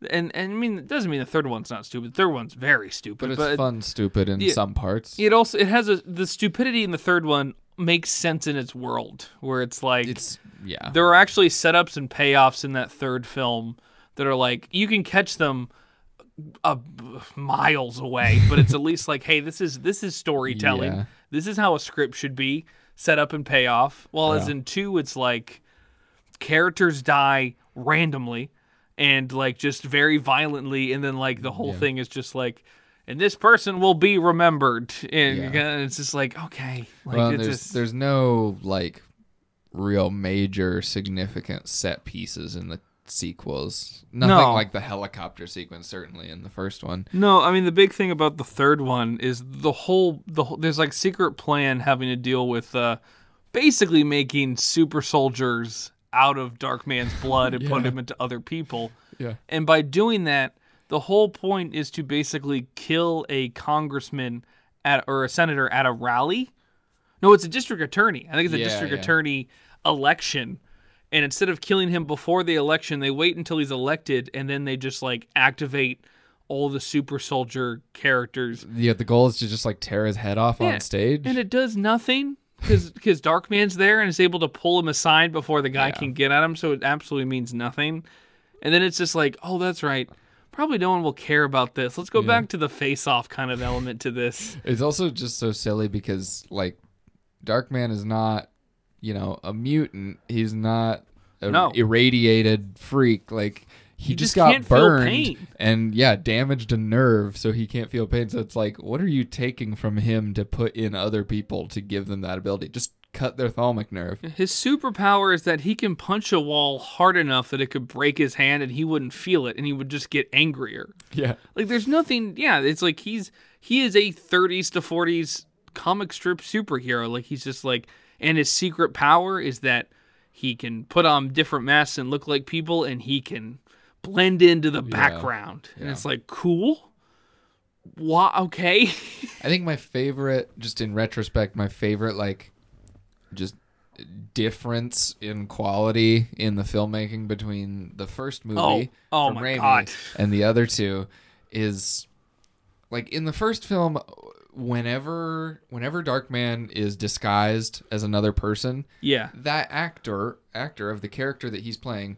And and I mean, it doesn't mean the third one's not stupid. The third one's very stupid. but it's fun, stupid in Yeah. some parts. It also it has a the stupidity in the third one makes sense in its world where it's like It's yeah. there are actually setups and payoffs in that third film that are like you can catch them uh, miles away, but it's at least like, hey, this is this is storytelling. Yeah. This is how a script should be set up and pay off. While as in two, it's like characters die randomly and like just very violently, and then like the whole Yeah. thing is just like. And this person will be remembered, and Yeah. it's just like okay, like well, it's there's just, there's no like real major significant set pieces in the sequels. Nothing No. like the helicopter sequence certainly in the first one. No, I mean the big thing about the third one is the whole the whole, there's like secret plan having to deal with uh basically making super soldiers out of Darkman's blood and put him into other people. Yeah. And by doing that, the whole point is to basically kill a congressman at or a senator at a rally. No, it's a district attorney. I think it's a Yeah, district yeah. attorney election. And instead of killing him before the election, they wait until he's elected and then they just like activate all the super soldier characters. Yeah, the goal is to just like tear his head off Yeah, on stage. And it does nothing because because Darkman's there and is able to pull him aside before the guy Yeah. can get at him, so it absolutely means nothing. And then it's just like, oh, that's right. Probably no one will care about this. Let's go Yeah. back to the face-off kind of element to this. It's also just so silly because like Darkman is not, you know, a mutant. He's not a No. irradiated freak. Like he, He just, just got burned and yeah, damaged a nerve so he can't feel pain. So it's like, what are you taking from him to put in other people to give them that ability? Just cut their thalamic nerve. His superpower is that he can punch a wall hard enough that it could break his hand and he wouldn't feel it and he would just get angrier. Yeah. Like there's nothing yeah, it's like he's he is a 30s to 40s comic strip superhero. Like he's just like and his secret power is that he can put on different masks and look like people and he can blend into the background. And yeah. it's like cool. Why okay. I think my favorite, just in retrospect, my favorite like just difference in quality in the filmmaking between the first movie Oh, oh from my Raimi God. and the other two is like in the first film whenever whenever Darkman is disguised as another person yeah. that actor actor of the character that he's playing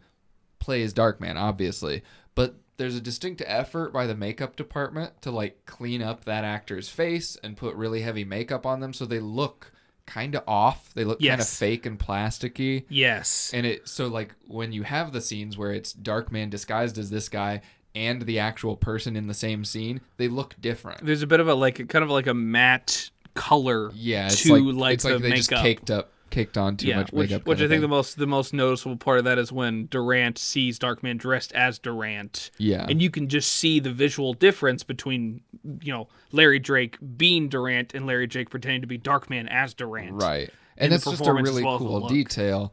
plays Darkman obviously but there's a distinct effort by the makeup department to like clean up that actor's face and put really heavy makeup on them so they look kind of off. They look kind of fake and plasticky. Yes. And it so like when you have the scenes where it's Darkman disguised as this guy and the actual person in the same scene, they look different. There's a bit of a like kind of like a matte color Yeah, to like, like it's the like they just caked up, caked on too yeah, much which, makeup. which I think the most the most noticeable part of that is when Durant sees Darkman dressed as Durant, yeah, and you can just see the visual difference between you know Larry Drake being Durant and Larry Drake pretending to be Darkman as Durant. right, and that's just a really well cool detail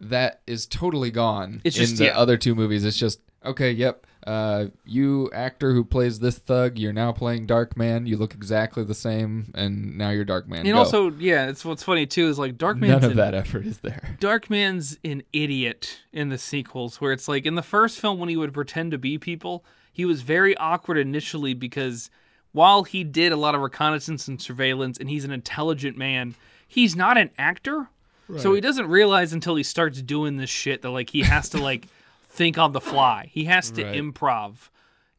that is totally gone It's in just- the yeah. other two movies. It's just okay. Yep, uh, you actor who plays this thug, you're now playing Dark Man. You look exactly the same, and now you're Dark Man. And Go. also, yeah, it's what's funny too is like Darkman's none of an- that effort is there. Dark Man's an idiot in the sequels, where it's like in the first film when he would pretend to be people, he was very awkward initially because while he did a lot of reconnaissance and surveillance and he's an intelligent man, he's not an actor. So he doesn't realize until he starts doing this shit that like he has to like think on the fly. He has to Right. improv.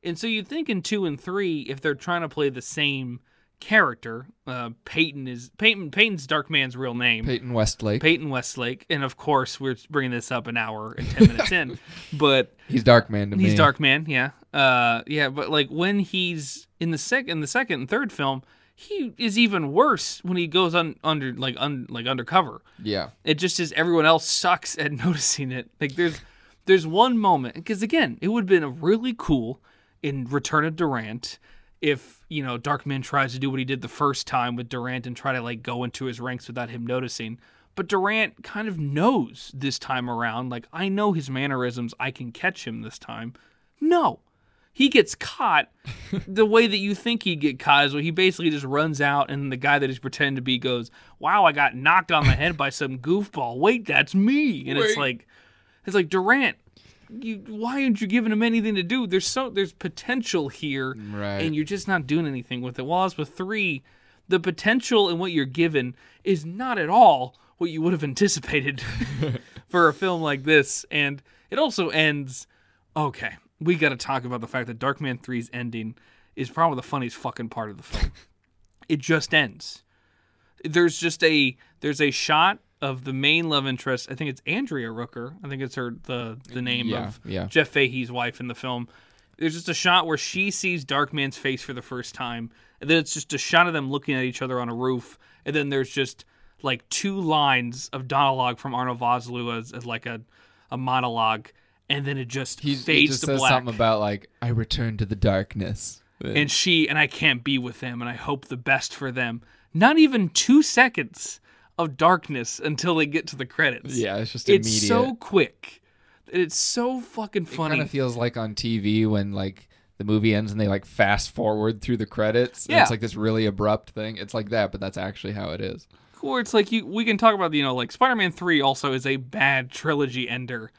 And so you think in two and three, if they're trying to play the same character, uh, Peyton is Peyton. Peyton's Darkman's real name. Peyton Westlake, Peyton Westlake, and of course we're bringing this up an hour and ten minutes in, but he's Darkman to me. he's Darkman, yeah, uh, yeah. But like when he's in the second, in the second and third film, he is even worse when he goes on under like un, like undercover. Yeah, It just is everyone else sucks at noticing it. Like there's there's one moment because again, it would have been really cool in Return of Durant if you know Darkman tries to do what he did the first time with Durant and try to like go into his ranks without him noticing. But Durant kind of knows this time around. Like I know his mannerisms. I can catch him this time. No. He gets caught the way that you think he'd get caught is when he basically just runs out and the guy that he's pretending to be goes, Wow, I got knocked on the head by some goofball. Wait, that's me. And it's like it's like Durant, you why aren't you giving him anything to do? There's so there's potential here right. and you're just not doing anything with it. While with three, the potential and what you're given is not at all what you would have anticipated for a film like this. And it also ends okay. We got to talk about the fact that Darkman 3's ending is probably the funniest fucking part of the film. it just ends. There's just a there's a shot of the main love interest. I think it's Andrea Rooker. I think it's her the the name yeah, of yeah. Jeff Fahey's wife in the film. There's just a shot where she sees Darkman's face for the first time, and then it's just a shot of them looking at each other on a roof, and then there's just like two lines of dialogue from Arnold Vosloo as, as like a, a monologue, and then it just He, fades he just to says black. something about like I return to the darkness. and she and I can't be with them, and I hope the best for them. Not even two seconds of darkness until they get to the credits. yeah, it's just immediate. it's so quick. It's so fucking funny. it kind of feels like on TV when like the movie ends and they like fast forward through the credits. Yeah. it's like this really abrupt thing. It's like that, but that's actually how it is. Or it's like you we can talk about you know like Spider-Man 3 also is a bad trilogy ender,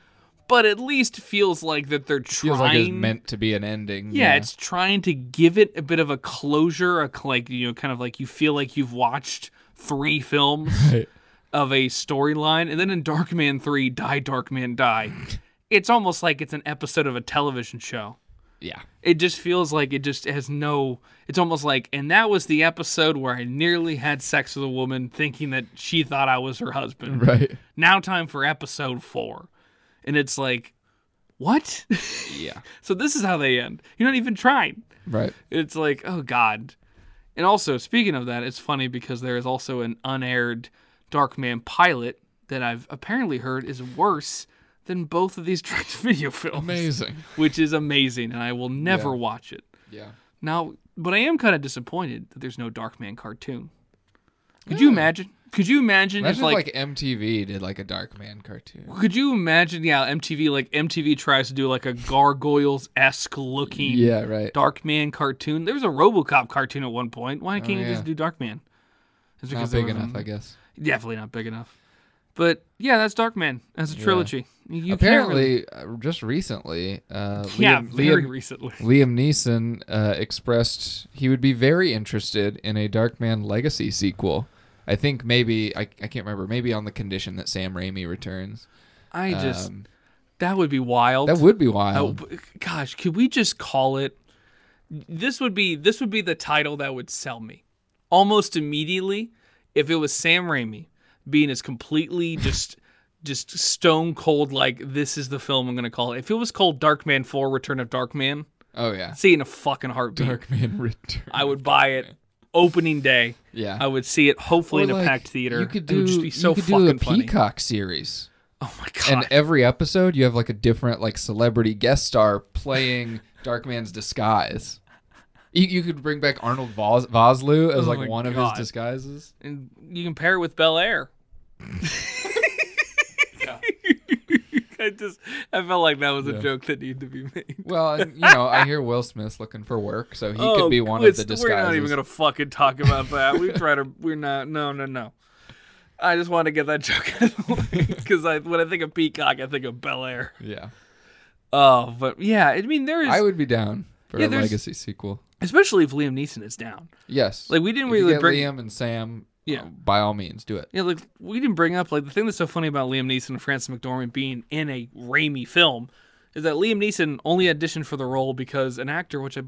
but at least feels like that they're trying Feels like it's meant to be an ending. yeah, it's trying to give it a bit of a closure, a like you know kind of like you feel like you've watched three films Right. of a storyline and then in Darkman 3 Die Darkman Die. it's almost like it's an episode of a television show. yeah. It just feels like it just has no. It's almost like, and that was the episode where I nearly had sex with a woman thinking that she thought I was her husband. Right. Now, time for episode four. And it's like, what? Yeah. so, this is how they end. You're not even trying. Right. It's like, oh, God. And also, speaking of that, it's funny because there is also an unaired Darkman pilot that I've apparently heard is worse than both of these direct video films Amazing. which is amazing, and I will never Yeah. watch it. Yeah. Now, but I am kind of disappointed that there's no Darkman cartoon. Could you imagine? Could you imagine, Imagine if if like, like, MTV did like a Darkman cartoon. could you imagine? Yeah, MTV like MTV tries to do like a gargoyles esque looking Yeah. Right. Darkman cartoon. There was a RoboCop cartoon at one point. Why can't you Oh, yeah. just do Darkman? It's Not big enough, I guess. Definitely not big enough. But yeah, that's Darkman as a Yeah. trilogy. You can't really- Apparently, uh, just recently, uh, yeah, Liam, very Liam, recently. Liam Neeson uh, expressed he would be very interested in a Darkman Legacy sequel. I think maybe I, I can't remember maybe on the condition that Sam Raimi returns. I just Um, That would be wild. That would be Oh, wild. b- gosh, could we just call it? This would be this would be the title that would sell me almost immediately if it was Sam Raimi being as completely just just stone cold like this is the film I'm gonna call it. If it was called Darkman Four: Return of Darkman, oh yeah. see in a fucking heartbeat. Darkman Return. I would buy it opening day. yeah. I would see it hopefully Or, in a packed theater. You could it do would just be so you could fucking do a funny. Peacock series. Oh my god. And every episode you have like a different like celebrity guest star playing Darkman's disguise. You, you could bring back Arnold Vos- Vosloo as Oh like one of his disguises. and you can pair it with Bel Air. I just I felt like that was a joke that needed to be made. Well, and, you know, I hear Will Smith's looking for work, so he Oh, could be one of the disguises. We're not even gonna fucking talk about that. We try to. We're not. No, no, no. I just want to get that joke because I when I think of Peacock, I think of Bel Air. Yeah, Oh, but yeah, I mean there is, I would be down for Yeah, a legacy sequel. especially if Liam Neeson is down. Yes, Like we didn't If really get bring. Liam and Sam. Yeah. uh, by all means, do it. Yeah, like we didn't bring up like the thing that's so funny about Liam Neeson and Frances McDormand being in a Raimi film is that Liam Neeson only auditioned for the role because an actor, which I,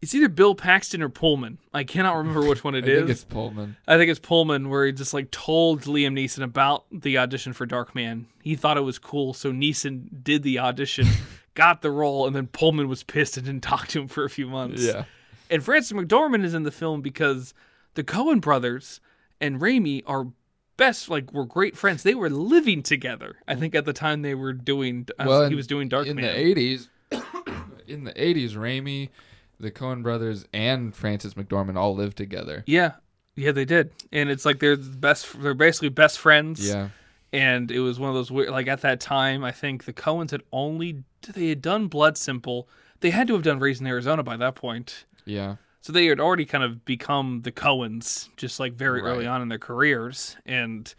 it's either Bill Paxton or Pullman. I cannot remember which one it I is. think it's Pullman. I think it's Pullman where he just like told Liam Neeson about the audition for Darkman. He thought it was cool, so Neeson did the audition, got the role, and then Pullman was pissed and didn't talk to him for a few months. Yeah, And Frances McDormand is in the film because the Coen brothers and Raimi are best, like, were great friends. They were living together. I think at the time they were doing, uh, well, he was doing Darkman. in the eighties. in the eighties, Raimi, the Coen brothers, and Frances McDormand all lived together. yeah, yeah, they did. And it's like they're the best. They're basically best friends. Yeah, and it was one of those weird like at that time i think the coens had only they had done blood simple they had to have done raising arizona by that point yeah, so they had already kind of become the coens just like very early on in their careers. And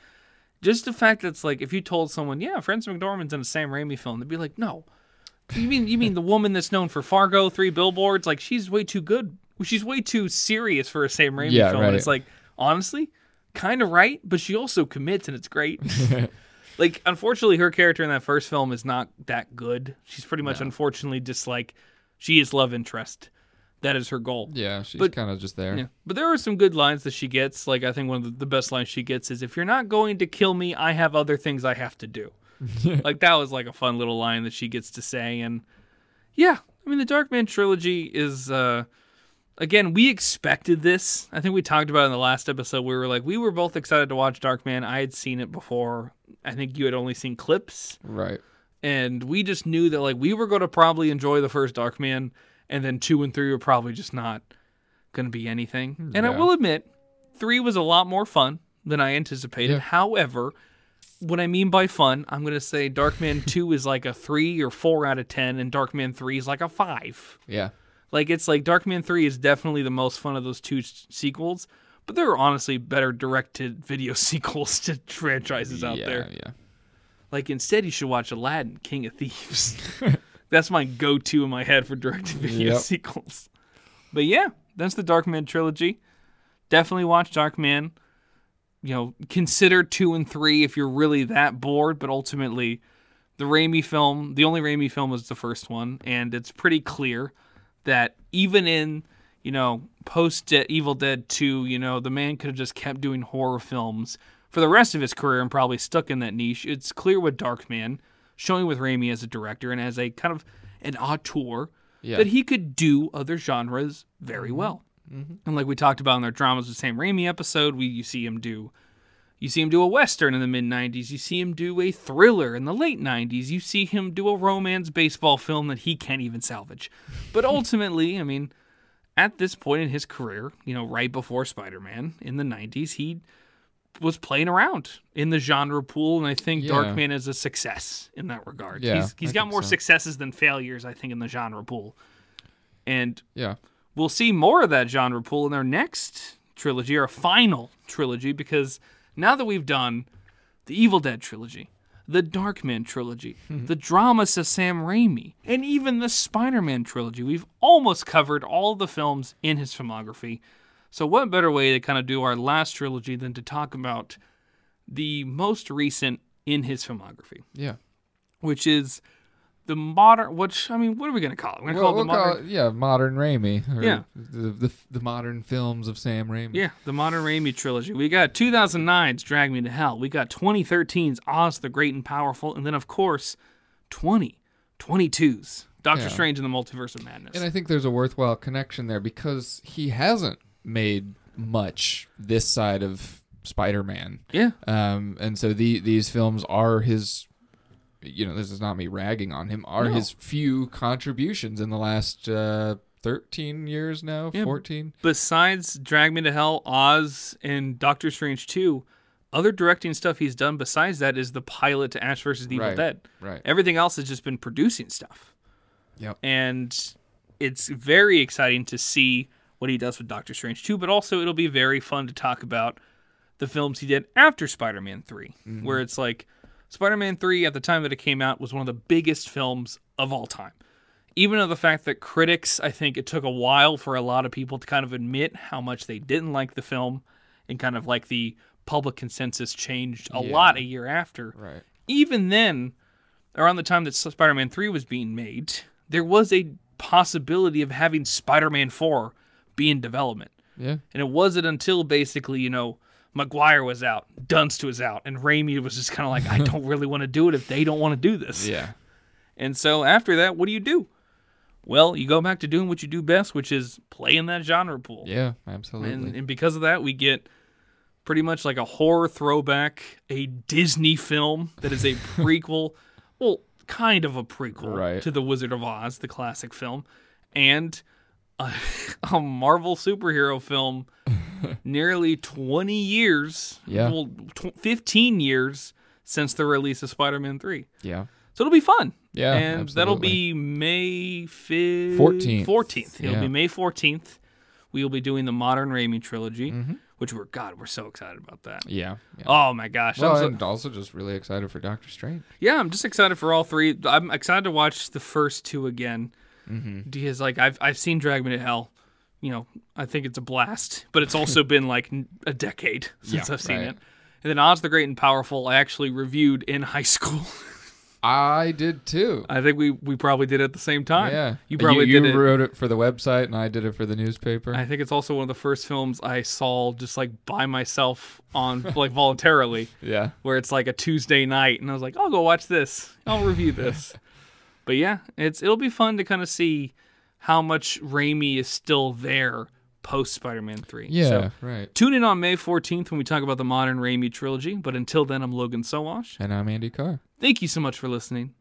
just the fact that it's like if you told someone yeah frances mcdormand's in a sam raimi film they'd be like no. You mean you mean the woman that's known for fargo three billboards? Like she's way too good. She's way too serious for a sam raimi Yeah, film. And right. it's like honestly kind of right but she also commits and it's great. Like unfortunately her character in that first film is not that good. She's pretty much unfortunately just like she is love interest that is her goal. Yeah. She's kind of just there. yeah. But there are some good lines that she gets. Like i think one of the, best lines she gets is if you're not going to kill me i have other things i have to do. Like that was like a fun little line that she gets to say and yeah i mean the darkman trilogy is uh again we expected this. I think we talked about it in the last episode. We were like we were both excited to watch darkman i had seen it before. I think you had only seen clips. Right. and we just knew that like we were going to probably enjoy the first Darkman, and then two and three were probably just not going to be anything. Hmm, and I will admit, three was a lot more fun than I anticipated. Yeah. However, what I mean by fun, I'm going to say Darkman two is like a three or four out of ten, and Darkman three is like a five. Yeah. Like it's like Darkman three is definitely the most fun of those two s- sequels. But there are honestly better directed video sequels to franchises out yeah, there. Yeah. Like instead, you should watch Aladdin, King of Thieves. that's my go-to in my head for direct-to-video Yep. sequels. But yeah, that's the Darkman trilogy. Definitely watch Darkman. You know, consider two and three if you're really that bored. But ultimately, the Raimi film, the only Raimi film was the first one, and it's pretty clear that even in you know post Evil Dead two, you know the man could have just kept doing horror films for the rest of his career and probably stuck in that niche. It's clear with Darkman, showing with Raimi as a director and as a kind of an auteur, Yeah. that he could do other genres very mm-hmm. well. Mm-hmm. And like we talked about in our dramas with Sam Raimi episode, we you see him do you see him do a western in the mid 90s, you see him do a thriller in the late 90s, you see him do a romance baseball film that he can't even salvage. But ultimately, I mean, at this point in his career, you know, right before Spider-Man in the 90s, he was playing around in the genre pool and I think Yeah. Darkman is a success in that regard. Yeah, he's he's got more so. successes than failures I think in the genre pool. And Yeah. we'll see more of that genre pool in our next trilogy, our final trilogy, because now that we've done the Evil Dead trilogy, the Darkman trilogy, the dramas of Sam Raimi, and even the Spider Man trilogy, we've almost covered all the films in his filmography. So, what better way to kind of do our last trilogy than to talk about the most recent in his filmography? Yeah. which is the modern. Which I mean, what are we gonna call it? We're gonna Well, call it the we'll modern. call it- yeah, modern Raimi. Yeah. The, the the modern films of Sam Raimi. Yeah, the modern Raimi trilogy. We got 2009's Drag Me to Hell. We got 2013's Oz the Great and Powerful, and then of course, 2022's Doctor Yeah. Strange in the Multiverse of Madness. And I think there's a worthwhile connection there because he hasn't made much this side of Spider-Man. yeah, Um, and so the these films are his you know, this is not me ragging on him, are No. his few contributions in the last uh, 13 years now, Yeah. 14. besides Drag Me to Hell, Oz, and Doctor Strange 2, other directing stuff he's done besides that is the pilot to Ash versus the Evil Right. Dead. Right. Everything else has just been producing stuff. Yep. And it's very exciting to see what he does with Doctor Strange 2, but also it'll be very fun to talk about the films he did after Spider Man 3, mm-hmm. where it's like Spider Man 3 at the time that it came out was one of the biggest films of all time. Even though the fact that critics, I think it took a while for a lot of people to kind of admit how much they didn't like the film and kind of like the public consensus changed a Yeah. lot a year after Right. even then, around the time that Spider Man 3 was being made, there was a possibility of having Spider Man 4 be in development. Yeah. And it wasn't until basically, you know, Maguire was out, Dunst was out, and Raimi was just kind of like, I don't really want to do it if they don't want to do this. Yeah. And so after that, what do you do? Well, you go back to doing what you do best, which is play in that genre pool. Yeah, absolutely. And, and because of that, we get pretty much like a horror throwback, a Disney film that is a prequel, well, kind of a prequel Right. to The Wizard of Oz, the classic film, and a, a Marvel superhero film nearly 20 years, Yeah. well, tw- 15 years since the release of Spider Man 3. yeah. So it'll be fun. Yeah, And that'll be May 5th. 14th. 14th. It'll Yeah. be May 14th. We will be doing the Modern Raimi trilogy, Mm-hmm. which we're, God, we're so excited about that. Yeah. yeah. Oh my gosh. well, I'm so- also just really excited for Doctor Strange. yeah, I'm just excited for all three. I'm excited to watch the first two again. Mm-hmm. Like, I've, I've seen Drag Me to Hell. You know, I think it's a blast, but it's also been like a decade since Yeah, I've seen right. it. And then Oz the Great and Powerful, I actually reviewed in high school. I did too. I think we, we probably did it at the same time. Yeah. You probably you, did it. wrote it for the website and I did it for the newspaper. I think it's also one of the first films I saw just like by myself on like voluntarily, yeah. where it's like a Tuesday night, and I was like, I'll go watch this. I'll review this. But yeah, it's it'll be fun to kind of see how much Raimi is still there post Spider-Man Three. Yeah, So, right. tune in on May 14th when we talk about the modern Raimi trilogy. But until then, I'm Logan Sowash. And I'm Andy Carr. Thank you so much for listening.